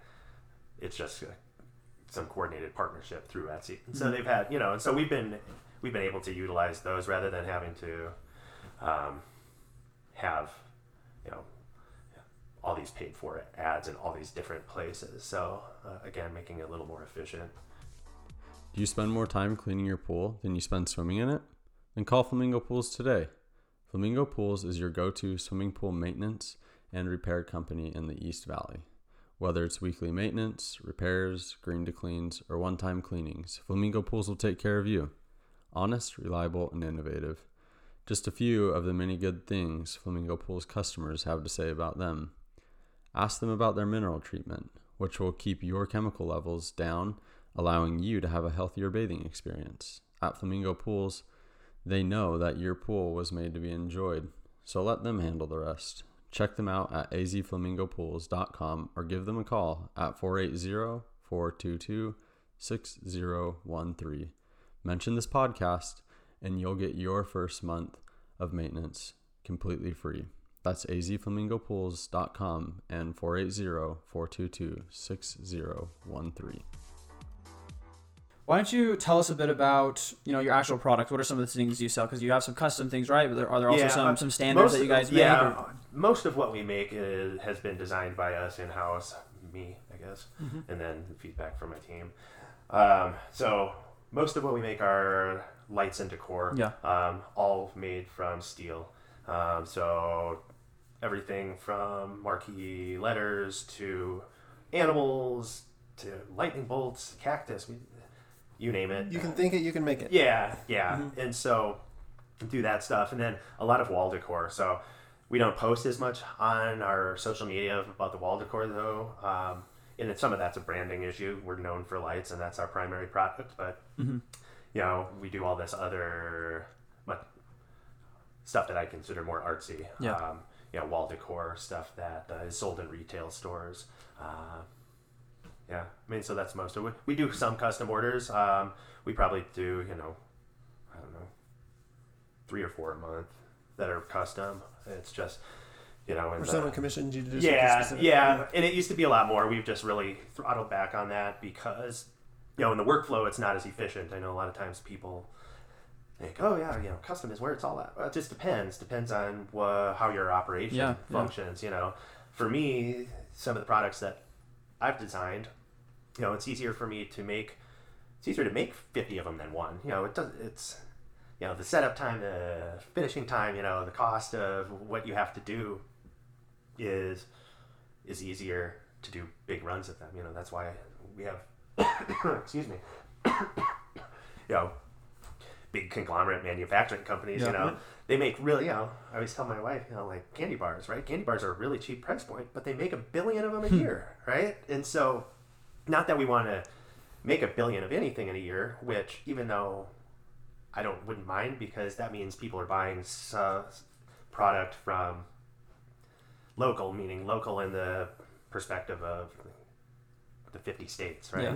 B: It's just uh, some coordinated partnership through Etsy. And so they've had, you know, and so we've been we've been able to utilize those rather than having to um, have, you know, all these paid for ads in all these different places. So uh, again, making it a little more efficient.
D: Do you spend more time cleaning your pool than you spend swimming in it? Then call Flamingo Pools today. Flamingo Pools is your go to swimming pool maintenance and repair company in the East Valley. Whether it's weekly maintenance, repairs, green to cleans, or one time cleanings, Flamingo Pools will take care of you. Honest, reliable, and innovative. Just a few of the many good things Flamingo Pools customers have to say about them. Ask them about their mineral treatment, which will keep your chemical levels down, allowing you to have a healthier bathing experience. At Flamingo Pools, they know that your pool was made to be enjoyed, so let them handle the rest. Check them out at azflamingopools.com or give them a call at 480 422 6013. Mention this podcast and you'll get your first month of maintenance completely free. That's azflamingopools.com and 480 422 6013.
A: Why don't you tell us a bit about you know your actual product? What are some of the things you sell? Because you have some custom things, right? But there, are there also
B: Yeah,
A: some
B: uh,
A: some standards that you
B: of-
A: guys make?
B: yeah,
A: or-
B: most of what we make is, has been designed by us in house, me, I guess,
A: Mm-hmm.
B: and then feedback from my team. Um, so most of what we make are lights and decor.
A: Yeah.
B: Um, all made from steel. Um, so everything from marquee letters to animals to lightning bolts, cactus, we, you name it.
C: You can think it, you can make it.
B: Yeah, yeah. And so do that stuff. And then a lot of wall decor. So we don't post as much on our social media about the wall decor though. Um, and some of that's a branding issue. We're known for lights and that's our primary product. But, you know, we do all this other stuff that I consider more artsy.
A: Yeah.
B: Um, know, wall decor stuff that uh, is sold in retail stores. Uh, yeah, I mean, so that's most of it. We do some custom orders. Um, we probably do, you know, I don't know, three or four a month that are custom. It's just, you know, and
C: someone
B: the,
C: commissions you to do something
B: yeah, yeah, and it used to be a lot more. We've just really throttled back on that because, you know, in the workflow, it's not as efficient. I know a lot of times people think, oh yeah, you know, custom is where it's all at. Well, it just depends. Depends on how your operation
A: Yeah, yeah.
B: functions. You know, for me, some of the products that I've designed, you know, it's easier for me to make. It's easier to make fifty of them than one. You know, it does. It's you know the setup time, the finishing time. You know, the cost of what you have to do is is easier to do big runs of them. You know, that's why we have excuse me. you know, big conglomerate manufacturing companies,
A: Yeah.
B: you know, they make really, you know, I always tell my wife, you know, like candy bars, right? Candy bars are a really cheap price point, but they make a billion of them a year, right? And so, not that we want to make a billion of anything in a year, which even though I don't wouldn't mind because that means people are buying uh, product from local, meaning local in the perspective of the 50 states, right?
A: Yeah.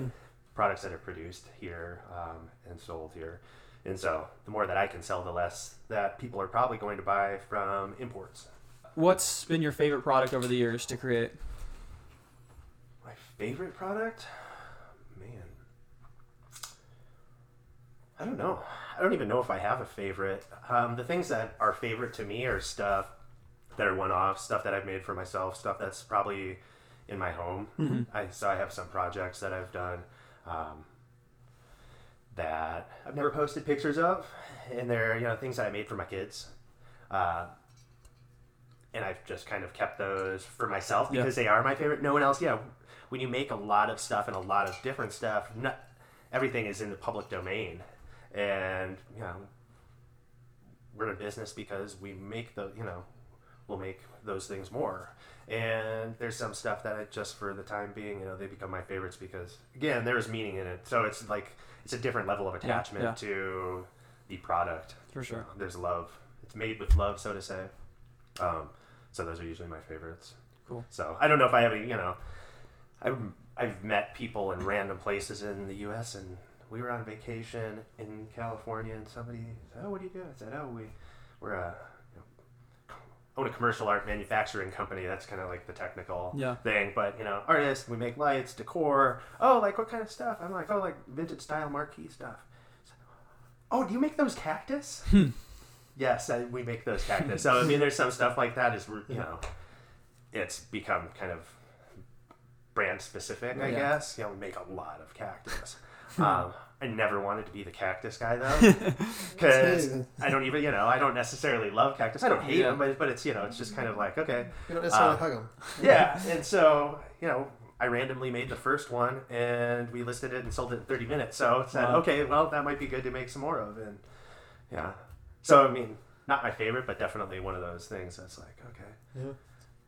B: Products that are produced here um, and sold here. And so the more that I can sell, the less that people are probably going to buy from imports.
A: What's been your favorite product over the years to create?
B: My favorite product? Man. I don't know. I don't even know if I have a favorite. Um, the things that are favorite to me are stuff that are one off, stuff that I've made for myself, stuff that's probably in my home. I, so I have some projects that I've done um, that I've never posted pictures of, and they're you know things that I made for my kids. Uh, and I've just kind of kept those for myself
A: Yeah.
B: because they are my favorite. No one else, yeah. When you make a lot of stuff and a lot of different stuff, not everything is in the public domain, and you know, we're in business because we make the you know, we'll make those things more. And there's some stuff that I just for the time being, you know, they become my favorites because again, there's meaning in it. So it's like it's a different level of attachment
A: yeah.
B: to the product.
A: For sure.
B: There's love. It's made with love, so to say. Um, so those are usually my favorites.
A: Cool.
B: So I don't know if I have a, you know, I've, I've met people in random places in the U.S. and we were on vacation in California and somebody said, "Oh, what do you do?" I said, "Oh, we, we're a, own a commercial art manufacturing company. That's kind of like the technical
A: Yeah.
B: thing. But you know, artists, we make lights, decor. Oh, like what kind of stuff? I'm like, oh, like vintage style marquee stuff. Oh, do you make those cactus? yes, I, we make those cactus. So I mean, there's some stuff like that. Is you know, it's become kind of brand specific, I
A: Yeah.
B: guess. You know, we make a lot of cactus. um, I never wanted to be the cactus guy though, because I don't even, you know, I don't necessarily love cactus. I don't hate
A: Yeah.
B: them, but, but it's, you know, it's just kind of like, okay,
C: You don't necessarily
B: Uh,
C: hug them.
B: yeah. And so, you know, I randomly made the first one and we listed it and sold it in 30 minutes. So it said,
A: Wow.
B: okay, well, that might be good to make some more of. And yeah. So, I mean, not my favorite, but definitely one of those things that's like, okay.
C: Yeah, you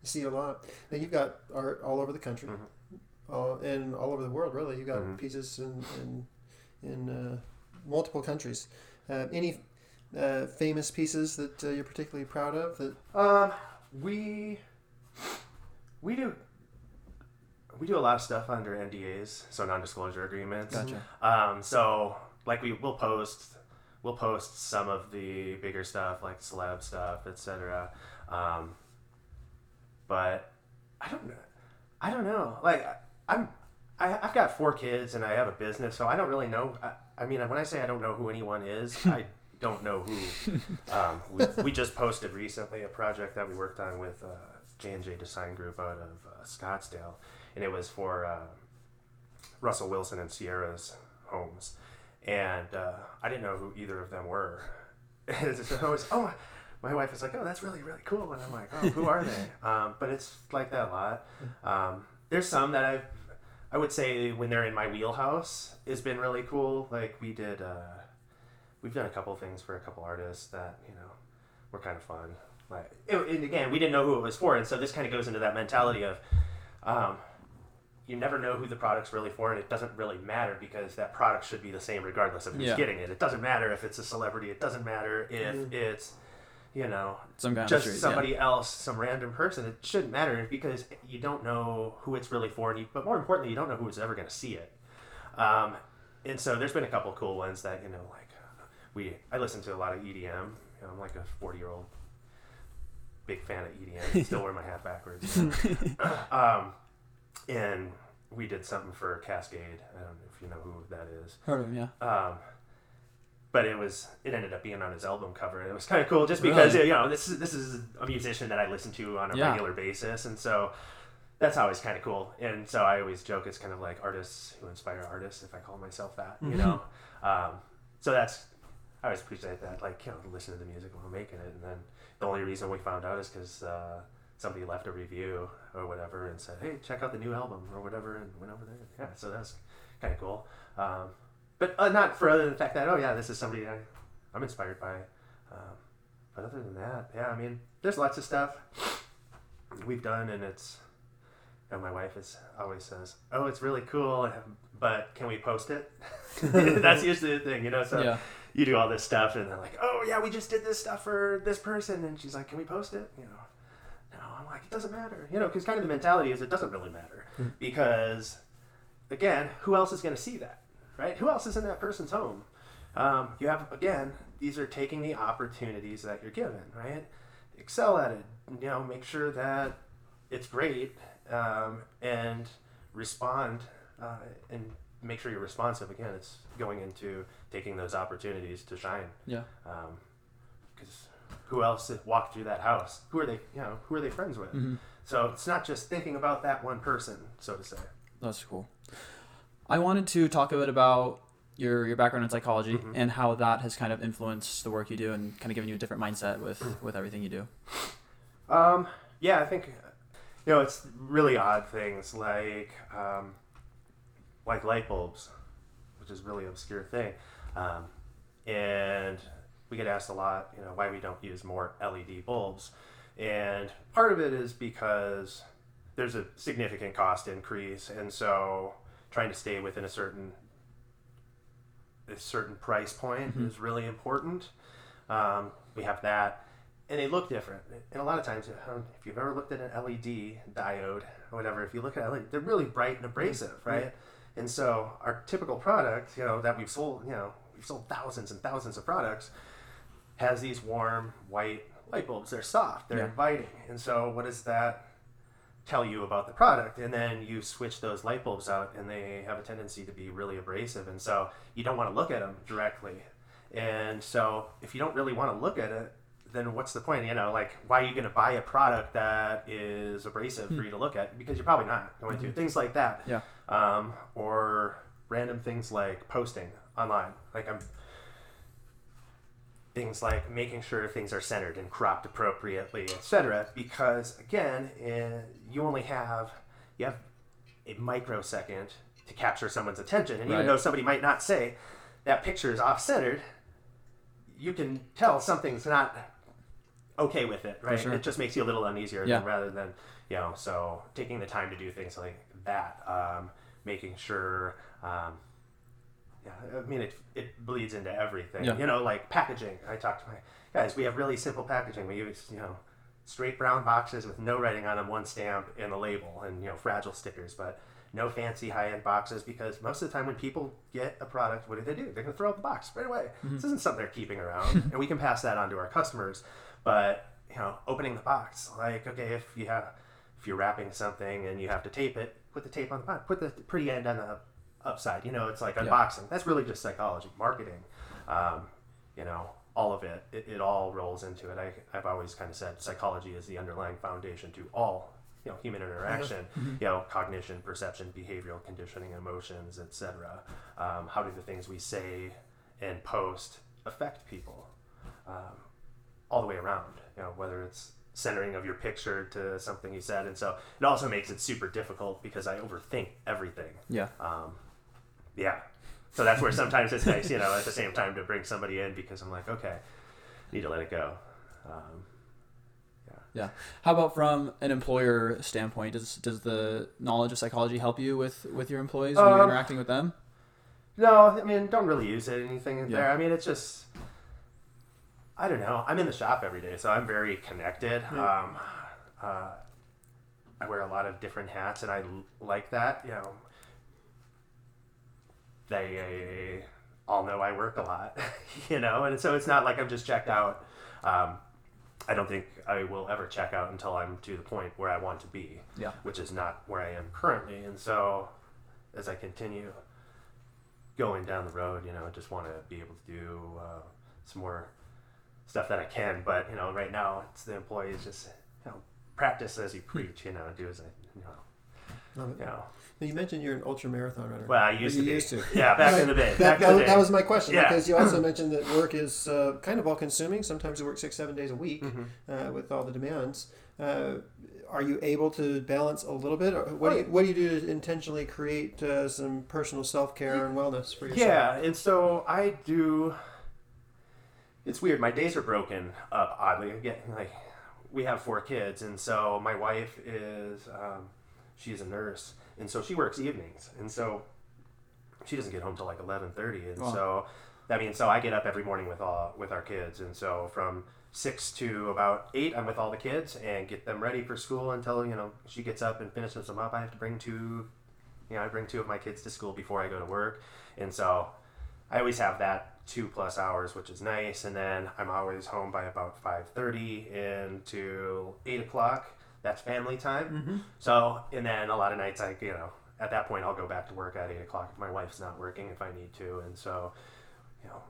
C: see a lot. Now you've got art all over the country,
B: Mhm.
C: uh, and all over the world. Really, you've got
B: Mhm.
C: pieces and, in, in uh, multiple countries. Uh, any uh, famous pieces that uh, you're particularly proud of? That
B: Um, we we do we do a lot of stuff under NDAs, so non-disclosure agreements.
A: Gotcha.
B: Um, so like we will post we'll post some of the bigger stuff like celeb stuff, etc. Um, but I don't know. I don't know. Like I'm I, I've got four kids and I have a business, so I don't really know. I, I mean, when I say I don't know who anyone is, I don't know who. Um, we, we just posted recently a project that we worked on with uh, J and J Design Group out of uh, Scottsdale, and it was for uh, Russell Wilson and Ciara's homes, and uh, I didn't know who either of them were. And so I was, oh, my wife is like, oh, that's really really cool, and I'm like, oh, who are they? Um, but it's like that a lot. Um, there's some that I've, I would say when they're in my wheelhouse, has been really cool. Like we did, uh, we've done a couple of things for a couple artists that you know were kind of fun. Like, it, and again, we didn't know who it was for, and so this kind of goes into that mentality of, um, you never know who the product's really for, and it doesn't really matter because that product should be the same regardless of who's
A: Yeah.
B: getting it. It doesn't matter if it's a celebrity. It doesn't matter if it's, you know,
A: Some guy
B: just
A: street, yeah.
B: somebody else, some random person. It shouldn't matter because you don't know who it's really for, and you, but more importantly, you don't know who's ever going to see it. Um, and so there's been a couple cool ones that you know, like we I listen to a lot of EDM. You know, I'm like a 40 year old big fan of EDM. Still wear my hat backwards. um, and we did something for Kaskade. I don't know if you know who that is.
A: Heard of him, yeah.
B: Um, but it was it ended up being on his album cover, and it was kind of cool just because
A: Really?
B: you know this is this is a musician that I listen to on a
A: Yeah.
B: regular basis, and so that's always kind of cool. And so I always joke it's kind of like artists who inspire artists, if I call myself that, you know. Um, so that's I always appreciate that, like you know, listen to the music while making it, and then the only reason we found out is because uh, somebody left a review or whatever and said, "Hey, check out the new album" or whatever, and went over there. Yeah, so that's kind of cool. Um, but uh, not for other than the fact that oh yeah, this is somebody I, I'm inspired by. Um, but other than that, yeah, I mean, there's lots of stuff we've done, and it's. And my wife is always says, "Oh, it's really cool, but can we post it?" That's usually the thing, you know. So
A: Yeah.
B: you do all this stuff, and they're like, "Oh yeah, we just did this stuff for this person," and she's like, "Can we post it?" You know, no, I'm like, it doesn't matter, you know, because kind of the mentality is it doesn't really matter because, again, who else is going to see that, right? Who else is in that person's home? Um, you have again, these are taking the opportunities that you're given, right? Excel at it, you know, make sure that it's great, um, and respond, uh, and make sure you're responsive. Again, it's going into taking those opportunities to shine
A: Yeah.
B: because who else walked through that house? Who are they? You know, who are they friends with?
A: Mm-hmm.
B: So it's not just thinking about that one person, so to say.
A: That's cool. I wanted to talk a bit about your your background in psychology
B: Mm-hmm.
A: and how that has kind of influenced the work you do and kind of given you a different mindset with
B: Mm.
A: with everything you do.
B: Um, yeah, I think you know it's really odd things like um, like light bulbs, which is a really obscure thing, um, and we get asked a lot, you know, why we don't use more LED bulbs, and part of it is because there's a significant cost increase, and so trying to stay within a certain a certain price point is really important. Um, we have that, and they look different. And a lot of times, if you've ever looked at an LED diode or whatever, if you look at LED, they're really bright and abrasive, right? And so our typical product, you know, that we've sold, you know, we've sold thousands and thousands of products, has these warm white light bulbs. They're soft, they're
A: Yeah.
B: inviting. And so, what does that tell you about the product? And then you switch those light bulbs out, and they have a tendency to be really abrasive. And so, you don't want to look at them directly. And so, if you don't really want to look at it, then what's the point? You know, like, why are you going to buy a product that is abrasive for you to look at? Because you're probably not going to. Things like that.
A: Yeah.
B: Um, or random things like posting online. Like, I'm things like making sure things are centered and cropped appropriately, etc. Because again, eh, you only have you have a microsecond to capture someone's attention, and
A: Right.
B: even though somebody might not say that picture is off-centered, you can tell something's not okay with it, right?
A: sure.
B: It just makes you a little uneasier
A: Yeah.
B: than rather than you know. So taking the time to do things like that, um, making sure. Um, yeah, I mean, it, it bleeds into everything.
A: Yeah.
B: You know, like packaging. I talked to my guys. We have really simple packaging. We use you know straight brown boxes with no writing on them, one stamp and a label, and you know fragile stickers, but no fancy high end boxes because most of the time when people get a product, what do they do? They're gonna throw out the box right away. Mm-hmm. This isn't something they're keeping around, and we can pass that on to our customers. But you know, opening the box, like okay, if you have if you're wrapping something and you have to tape it, put the tape on the box, put the pretty end on the upside. You know, it's like unboxing. That's really just psychology, marketing. Um, you know, all of it, it, it all rolls into it. I, I've always kind of said psychology is the underlying foundation to all you know human interaction. You know, cognition, perception, behavioral conditioning, emotions, etc. Um, how do the things we say and post affect people? Um, all the way around. You know, whether it's centering of your picture to something you said, and so it also makes it super difficult because I overthink everything.
A: Yeah.
B: Um, yeah. So that's where sometimes it's nice, you know, at the same time to bring somebody in because I'm like, okay, need to let it go. Um,
A: Yeah. How about from an employer standpoint? Does does the knowledge of psychology help you with with your employees when you're
B: Um,
A: interacting with them?
B: no, I mean, don't really use it anything in
A: Yeah.
B: there. I mean, it's just, I don't know. I'm in the shop every day, so I'm very connected. Um, uh, I wear a lot of different hats, and I l- like that. You know, they all know I work a lot, you know, and so it's not like I'm just checked out. Um, I don't think I will ever check out until I'm to the point where I want to be,
A: Yeah.
B: which is not where I am currently. And so, as I continue going down the road, you know, I just want to be able to do uh, some more stuff that I can. But you know, right now it's the employees just you know practice as you preach. You know, do as I you know. You know.
C: Now, you mentioned you're an ultra marathon runner.
B: Well, I used
C: you
B: to be.
C: used to.
B: Yeah, back in the day.
C: That,
B: Back
C: that,
B: in the
C: that was my question
B: Yeah.
C: because you also mentioned that work is uh, kind of all consuming. Sometimes you work six, seven days a week
B: Mm-hmm.
C: uh, with all the demands. Uh, are you able to balance a little bit? Or what, do
B: Oh,
C: you, what do you do to intentionally create uh, some personal self care and wellness for yourself?
B: Yeah, and so I do. It's weird. My days are broken up oddly. I get like we have four kids, and so my wife is um, she's a nurse, and so she works evenings, and so she doesn't get home till like eleven thirty, and
A: Wow.
B: so that means so I get up every morning with all with our kids, and so from six to about eight, I'm with all the kids and get them ready for school until you know she gets up and finishes them up. I have to bring two you know, I bring two of my kids to school before I go to work, and so I always have that two plus hours, which is nice. And then I'm always home by about five thirty into eight o'clock. That's family time. So, and then a lot of nights I, you know, at that point I'll go back to work at eight o'clock if my wife's not working if I need to, and so, you know.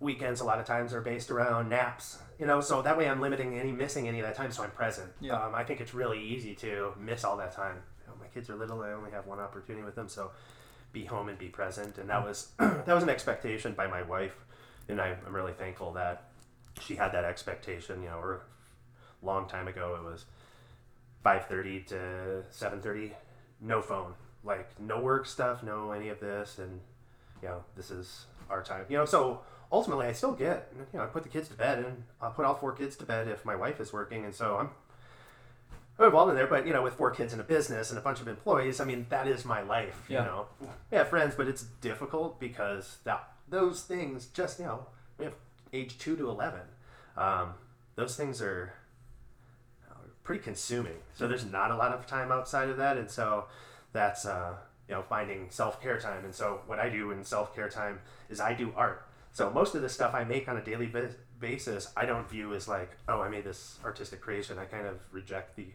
B: Weekends a lot of times are based around naps, you know, so that way I'm limiting any missing any of that time, so I'm present.
A: Yeah.
B: Um, I think it's really easy to miss all that time. You know, my kids are little; I only have one opportunity with them, so be home and be present. And that was that was an expectation by my wife, and I, I'm really thankful that she had that expectation. You know, or a long time ago it was 5:30 to 7:30, no phone, like no work stuff, no any of this, and you know this is our time. You know, so ultimately I still get you know I put the kids to bed, and I'll put all four kids to bed if my wife is working, and so I'm I'm involved in there, but you know, with four kids in a business and a bunch of employees, I mean, that is my life.
A: Yeah.
B: You know, we have friends, but it's difficult because that those things just you know we have age two to eleven. Um, those things are pretty consuming. So there's not a lot of time outside of that, and so that's uh, you know finding self care time. And so what I do in self care time is I do art. So most of the stuff I make on a daily ba- basis, I don't view as like, oh, I made this artistic creation. I kind of reject the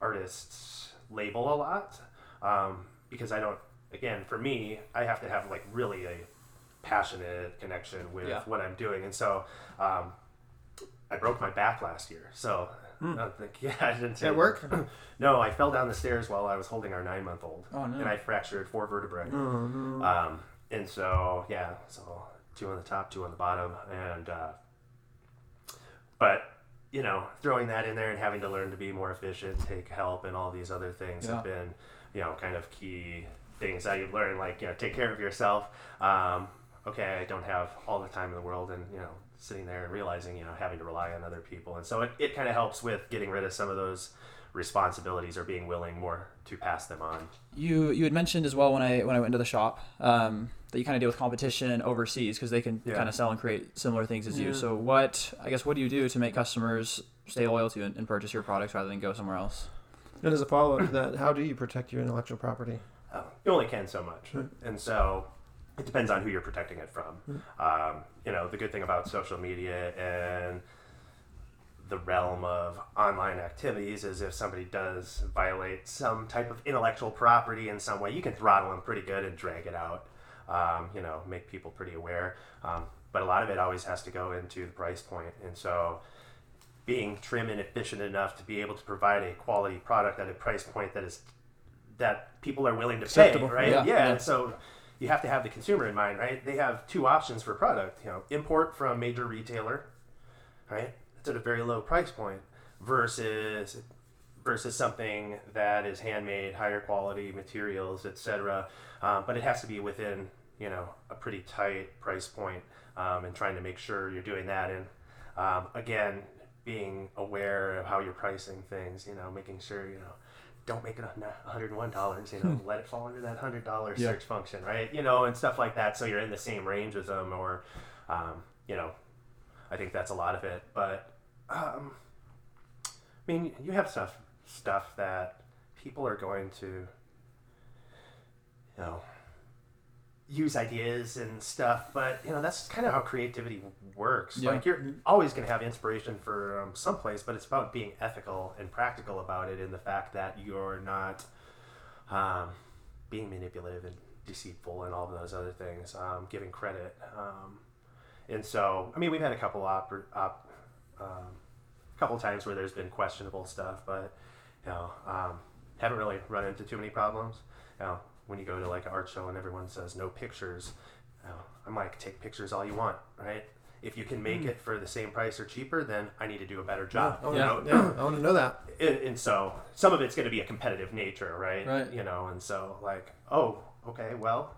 B: artist's label a lot um, because I don't. Again, for me, I have to have like really a passionate connection with
A: Yeah.
B: what I'm doing, and so um, I broke my back last year. So I think, yeah, I didn't say
C: At work?
B: no, I fell down the stairs while I was holding our nine month old,
A: Oh, no.
B: and I fractured four vertebrae.
C: Mm-hmm.
B: Um, and so yeah, so two on the top, two on the bottom, and uh, but you know, throwing that in there and having to learn to be more efficient, take help, and all these other things
A: Yeah.
B: have been you know kind of key things that you've learned, like you know, take care of yourself. Um, okay, I don't have all the time in the world, and you know, sitting there and realizing you know having to rely on other people, and so it, it kind of helps with getting rid of some of those responsibilities or being willing more to pass them on.
A: You you had mentioned as well when I when I went into the shop um, that you kind of deal with competition overseas because they can
B: Yeah.
A: kind of sell and create similar things as you. So what I guess what do you do to make customers stay loyal to you and, and purchase your products rather than go somewhere else?
C: And as a follow up to that, how do you protect your intellectual property?
B: Uh, you only can so much, and so it depends on who you're protecting it from. Um, you know, the good thing about social media and the realm of online activities is if somebody does violate some type of intellectual property in some way, you can throttle them pretty good and drag it out. Um, you know, make people pretty aware. Um, but a lot of it always has to go into the price point. and so being trim and efficient enough to be able to provide a quality product at a price point that is that people are willing to pay,
C: Acceptable.
B: right?
A: Yeah,
B: Yeah,
A: yeah.
B: so you have to have the consumer in mind, right? They have two options for product, you know, import from major retailer, right? It's at a very low price point versus versus something that is handmade, higher quality materials, etc. Um, but it has to be within you know a pretty tight price point, um, and trying to make sure you're doing that. And um, again, being aware of how you're pricing things, you know, making sure you know. Don't make it a hundred and one dollars. You know, let it fall under that hundred dollar
A: Yeah.
B: search function, right? You know, and stuff like that. So you're in the same range as them, or, um, you know, I think that's a lot of it. But um, I mean, you have stuff stuff that people are going to, you know, use ideas and stuff. But you know, that's kind of how creativity works.
A: Yeah.
B: Like you're always going to have inspiration for um, someplace, but it's about being ethical and practical about it, and the fact that you're not um, being manipulative and deceitful and all of those other things. Um, giving credit. Um, and so, I mean, we've had a couple op, op um, couple times where there's been questionable stuff, but you know, um, haven't really run into too many problems. You know, when you go to like an art show and everyone says no pictures, you I'm like, take pictures all you want, right? If you can make hmm. it for the same price or cheaper, then I need to do a better job.
C: I
B: you
C: wanna,
B: know?
C: yeah, I want to know that.
B: and, and so some of it's going to be a competitive nature, right?
A: Right.
B: You know, and so like, oh, okay, well,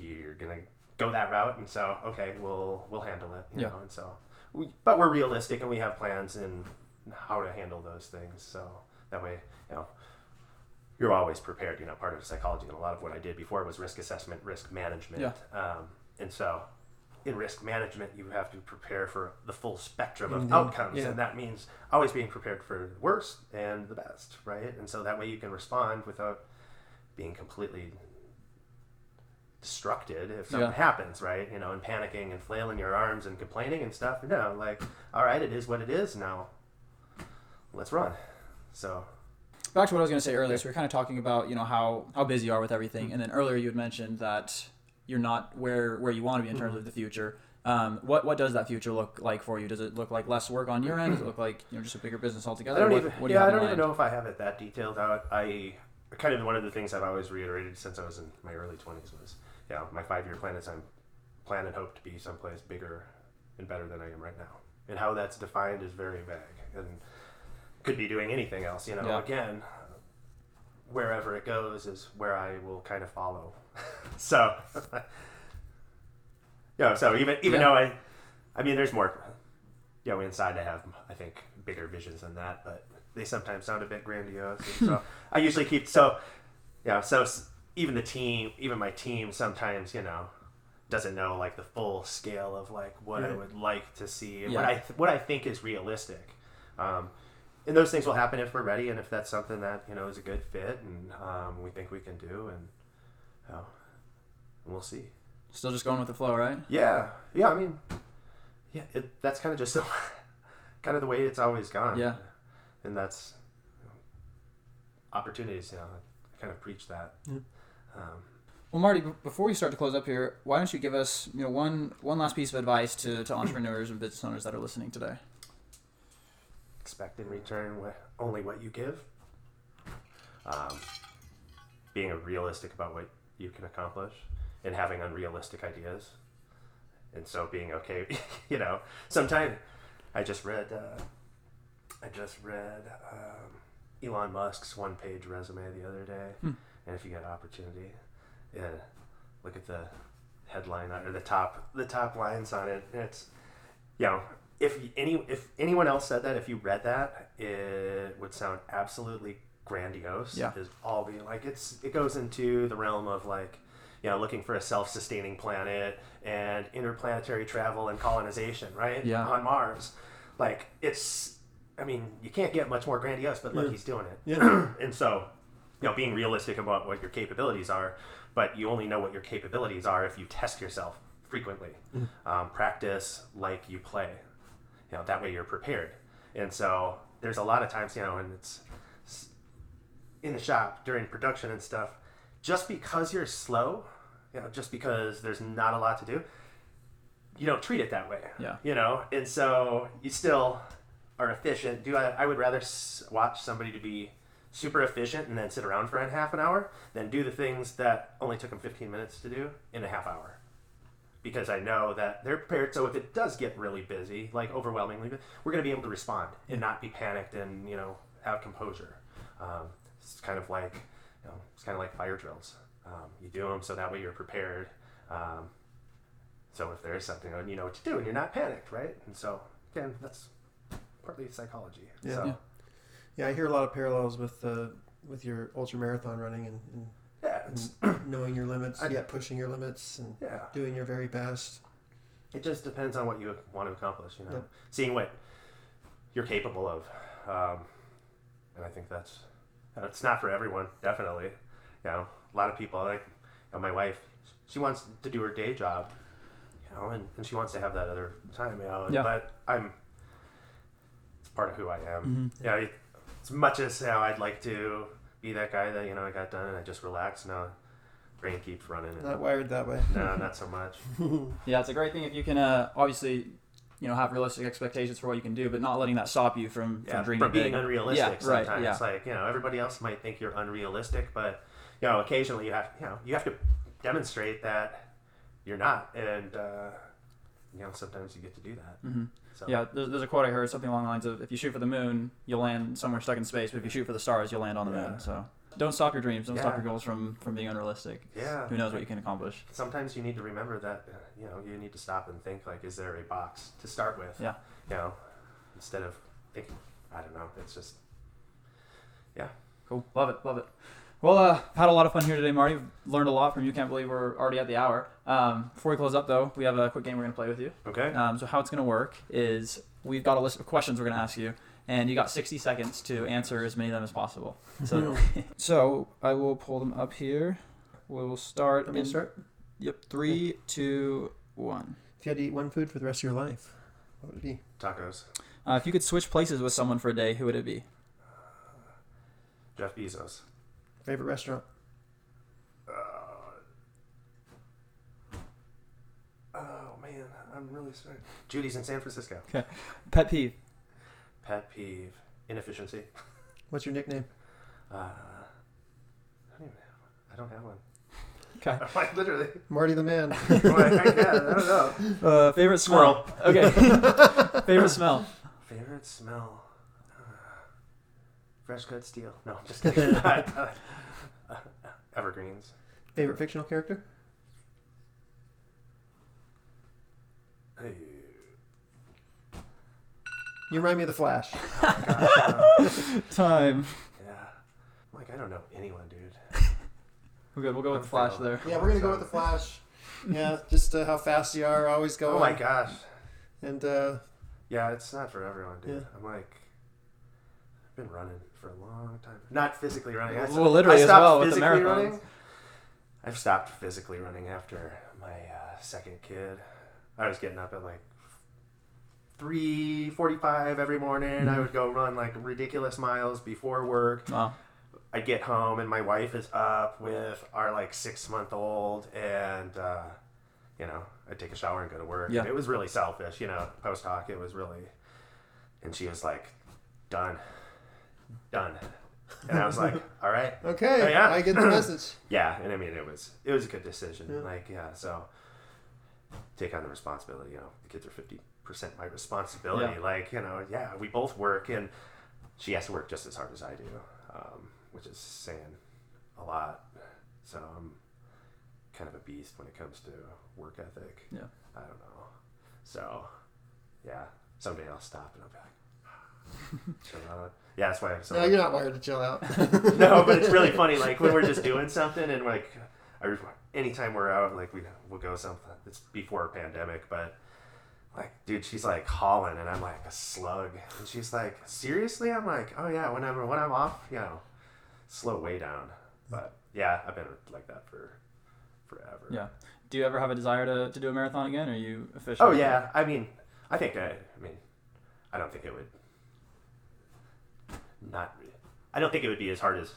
B: you're gonna go that route, and so okay, we'll we'll handle it. You
A: Yeah.
B: know, and so, we, but we're realistic and we have plans in how to handle those things. So that way, you know. You're always prepared, you know. Part of psychology and a lot of what I did before was risk assessment, risk management, Yeah. um, and so in risk management, you have to prepare for the full spectrum of
C: Indeed.
B: outcomes,
C: Yeah.
B: and that means always being prepared for the worst and the best, right? And so that way you can respond without being completely destructed if something
A: Yeah.
B: happens, right? You know, and panicking and flailing your arms and complaining and stuff. No, like, all right, it is what it is. Now, let's run. So
A: Back to what I was going to say earlier. So we are kind of talking about you know how how busy you are with everything, and then earlier you had mentioned that you're not where where you want to be in terms of the future. Um, what what does that future look like for you? Does it look like less work on your end? Does it look like you know just a bigger business altogether?
B: I don't
A: what,
B: even.
A: what do
B: yeah, I don't even know if I have it that detailed out. I kind of one of the things I've always reiterated since I was in my early twenties was, yeah, my five year plan is I'm plan and hope to be someplace bigger and better than I am right now. And how that's defined is very vague and could be doing anything else. You know,
A: Yeah.
B: again, wherever it goes is where I will kind of follow. so, yeah. So even even
A: Yeah.
B: though I, I mean, there's more you know, inside I have, I think, bigger visions than that, but they sometimes sound a bit grandiose. So I usually keep, so, yeah, so even the team, even my team sometimes, you know, doesn't know like the full scale of like what I would like to see and
A: Yeah.
B: what I, th- what I think is realistic. Um, and those things will happen if we're ready and if that's something that, you know, is a good fit and um, we think we can do and, you know, we'll see.
A: Still just going with the flow, right?
B: Yeah, yeah. I mean, yeah. It, that's kind of just the, kind of the way it's always gone.
A: Yeah.
B: and that's you know, opportunities. You know, I kind of preach that. Um,
A: Well, Marty, before we start to close up here, why don't you give us you know one one last piece of advice to, to entrepreneurs and business owners that are listening today?
B: Expect in return what, only what you give. Um, being realistic about what you can accomplish and having unrealistic ideas. And so being okay, you know, sometimes I just read, uh, I just read um, Elon Musk's one page resume the other day.
A: Hmm.
B: And if you get an opportunity, yeah, look at the headline or the top, the top lines on it. And it's, you know, if any if anyone else said that, if you read that, it would sound absolutely grandiose.
A: Yeah.
B: Is all being like it's it goes into the realm of like you know looking for a self-sustaining planet and interplanetary travel and colonization, right?
A: Yeah.
B: On Mars, like it's. I mean, you can't get much more grandiose, but look,
C: Yeah.
B: he's doing it.
C: Yeah.
B: and so, you know, being realistic about what your capabilities are, but you only know what your capabilities are if you test yourself frequently. Um, practice like you play. You know, that way you're prepared. And so there's a lot of times, you know, and it's in the shop during production and stuff, just because you're slow, you know, just because there's not a lot to do, you don't treat it that way.
A: Yeah.
B: You know, and so you still are efficient. Do I, I would rather watch somebody to be super efficient and then sit around for a half an hour than do the things that only took them 15 minutes to do in a half hour. Because I know that they're prepared. So if it does get really busy, like overwhelmingly, we're going to be able to respond and not be panicked and, you know, have composure. Um, it's kind of like, you know, it's kind of like fire drills. Um, you do them so that way you're prepared. Um, so if there is something, you know what to do and you're not panicked, right? And so, again, that's partly psychology.
C: Yeah.
B: So,
A: Yeah.
C: Yeah, I hear a lot of parallels with uh, with your ultra marathon running and, and,
B: yeah, it's,
C: knowing your limits,
B: I-
C: yet pushing your limits and
B: yeah.
C: doing your very best.
B: It just depends on what you want to accomplish, you know,
C: Yep.
B: seeing what you're capable of. Um, and I think that's, uh, it's not for everyone, definitely. You know, a lot of people, like you know, my wife, she wants to do her day job, you know, and, and she wants to have that other time, you know,
A: Yeah.
B: but I'm, it's part of who I am.
A: Mhm.
B: Yeah, it- as much as you know, I'd like to be that guy that, you know, I got done and I just relaxed, no, brain keeps running. And,
C: Not wired that way.
B: no, not so much.
A: Yeah, it's a great thing if you can uh, obviously, you know, have realistic expectations for what you can do, but not letting that stop you from,
B: yeah,
A: from dreaming
B: from being
A: big.
B: unrealistic
A: Yeah, right,
B: sometimes.
A: yeah.
B: It's like, you know, everybody else might think you're unrealistic, but you know, occasionally you have you know, you have to demonstrate that you're not. And uh, you know, sometimes you get to do that.
A: hmm
B: So
A: Yeah, there's, there's a quote I heard something along the lines of if you shoot for the moon, you'll land somewhere stuck in space, but if you shoot for the stars, you'll land on the
B: Yeah.
A: moon. So don't stop your dreams. Don't stop your goals from, from being unrealistic.
B: Yeah.
A: Who knows what you can accomplish?
B: Sometimes you need to remember that uh, you know, you need to stop and think like is there a box to start with?
A: Yeah.
B: You know, instead of thinking I don't know, it's just yeah.
A: Cool. Love it. Love it. Well, uh, had a lot of fun here today, Marty. Learned a lot from you. Can't believe we're already at the hour. Um, before we close up, though, we have a quick game we're going to play with you.
B: okay.
A: Um, so how it's going to work is we've got a list of questions we're going to ask you, and you got 60 seconds to answer as many of them as possible. So, so I will pull them up here. We'll start.
C: Let me
A: in-
C: start.
A: Yep. Three, two, one.
C: If you had to eat one food for the rest of your life, what would it be?
B: Tacos.
A: Uh, if you could switch places with someone for a day, who would it be?
B: Jeff Bezos.
C: Favorite restaurant?
B: Uh, oh man, I'm really sorry. Judy's in San Francisco. Okay.
A: Pet peeve.
B: Pet peeve: inefficiency.
C: What's your nickname?
B: Uh, I don't even have. I don't have one.
A: Okay.
B: like literally.
C: Marty the Man.
B: Like, I, yeah, I don't know.
A: Uh, favorite smell. Okay. favorite smell.
B: Favorite smell: fresh cut steel. No, I'm just kidding. Uh, Evergreens.
C: Favorite fictional character?
B: Hey.
C: You remind me of the Flash.
A: Time.
B: Yeah. I'm like I don't know anyone, dude.
A: We're good. We'll go with
B: I'm
A: the flash there.
C: Yeah, we're gonna go with the Flash. Yeah, just uh, how fast you are, always going.
B: Oh my gosh.
C: And uh,
B: Yeah, it's not for everyone, dude.
C: Yeah.
B: I'm like, I've been running for a long time. Not physically running. I,
A: Well, literally
B: I
A: as
B: stopped
A: well with the marathons.
B: running. I've stopped physically running after my uh, second kid. I was getting up at like three forty-five every morning.
A: Mm-hmm.
B: I would go run like ridiculous miles before work.
A: Wow.
B: I get home and my wife is up with our like six month old and uh, you know I take a shower and go to work.
A: Yeah.
B: It was really selfish, you know. Post hoc, it was really, and she was like, "Done, done," and I was like, "All right,
C: okay,
B: Oh, yeah.
C: I get the message.
B: yeah." And I mean, it was it was a good decision.
C: Yeah.
B: Like, yeah, so take on the responsibility. You know, the kids are fifty percent my responsibility.
A: Yeah.
B: Like, you know, yeah, we both work, and she has to work just as hard as I do, um, which is saying a lot. So I'm kind of a beast when it comes to work ethic.
A: Yeah.
B: I don't know. So, yeah, someday I'll stop and I'll be like, chill out. Yeah, that's why. I'm so
C: No, you're not wired to chill out.
B: no, but it's really funny. Like when we're just doing something, and like, I, anytime we're out, like we we'll go something. It's before a pandemic, but like, dude, she's like hauling, and I'm like a slug, and she's like, seriously? I'm like, oh yeah, whenever I'm when I'm off, you know, slow way down. But yeah, I've been like that for forever.
A: Yeah. Do you ever have a desire to, to do a marathon again? Or are you officially?
B: Oh yeah, I mean, I think I, I mean, I don't think it would. Not, I don't think it would be as hard as.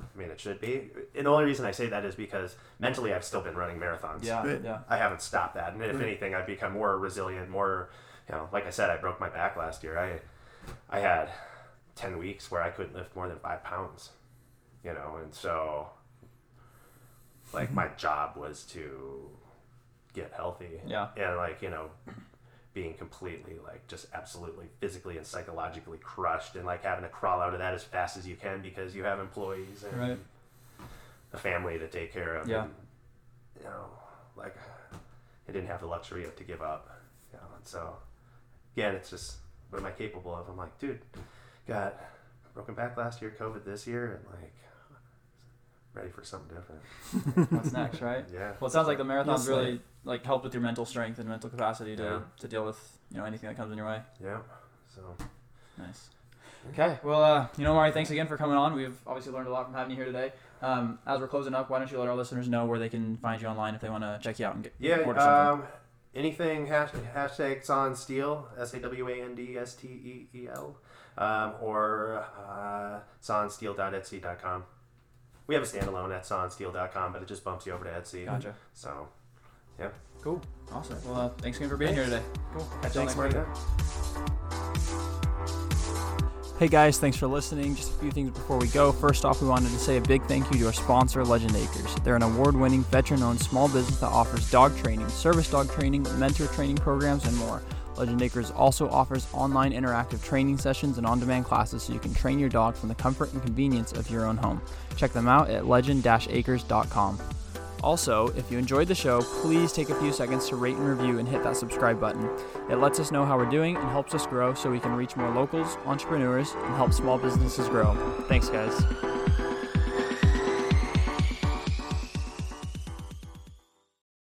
B: I mean, it should be. And the only reason I say that is because mentally, I've still been running marathons.
A: Yeah.
C: Right.
A: Yeah.
B: I haven't stopped that, and if
C: Right.
B: anything, I've become more resilient. More, you know, like I said, I broke my back last year. I, I had ten weeks where I couldn't lift more than five pounds. You know, and so. Like my job was to get healthy
A: Yeah.
B: and like you know being completely like just absolutely physically and psychologically crushed and like having to crawl out of that as fast as you can because you have employees and
A: Right.
B: a family to take care of
A: Yeah.
B: and, you know like i didn't have the luxury of to give up you know and so again it's just what am i capable of i'm like dude got broken back last year covid this year and like ready for something different
A: What's next, right?
B: yeah
A: Well, it sounds like the marathons
C: Yes,
A: really like helped with your mental strength and mental capacity to,
B: Yeah.
A: to deal with you know anything that comes in your way.
B: yeah so
A: Nice. Okay. Well, uh, you know, Marty, thanks again for coming on. We've obviously learned a lot from having you here today. Um, as we're closing up, why don't you let our listeners know where they can find you online if they want to check you out and get
B: Yeah,
A: order something?
B: um, anything hash, hashtag Saw and Steel, S A W A N D S T E E L, um, or uh, sawandsteel.etsy.com. We have a standalone at sawandsteel.com, but it just bumps you over to Etsy.
A: Gotcha.
B: So, yeah.
A: Cool. Awesome. Well, uh, thanks again for being here today. Cool. Catch
B: thanks,
A: next week. Hey guys, thanks for listening. Just a few things before we go. First off, we wanted to say a big thank you to our sponsor, Legend Acres. They're an award winning, veteran owned small business that offers dog training, service dog training, mentor training programs, and more. Legend Acres also offers online interactive training sessions and on demand classes so you can train your dog from the comfort and convenience of your own home. Check them out at legend acres.com. Also, if you enjoyed the show, please take a few seconds to rate and review and hit that subscribe button. It lets us know how we're doing and helps us grow so we can reach more locals, entrepreneurs, and help small businesses grow. Thanks, guys.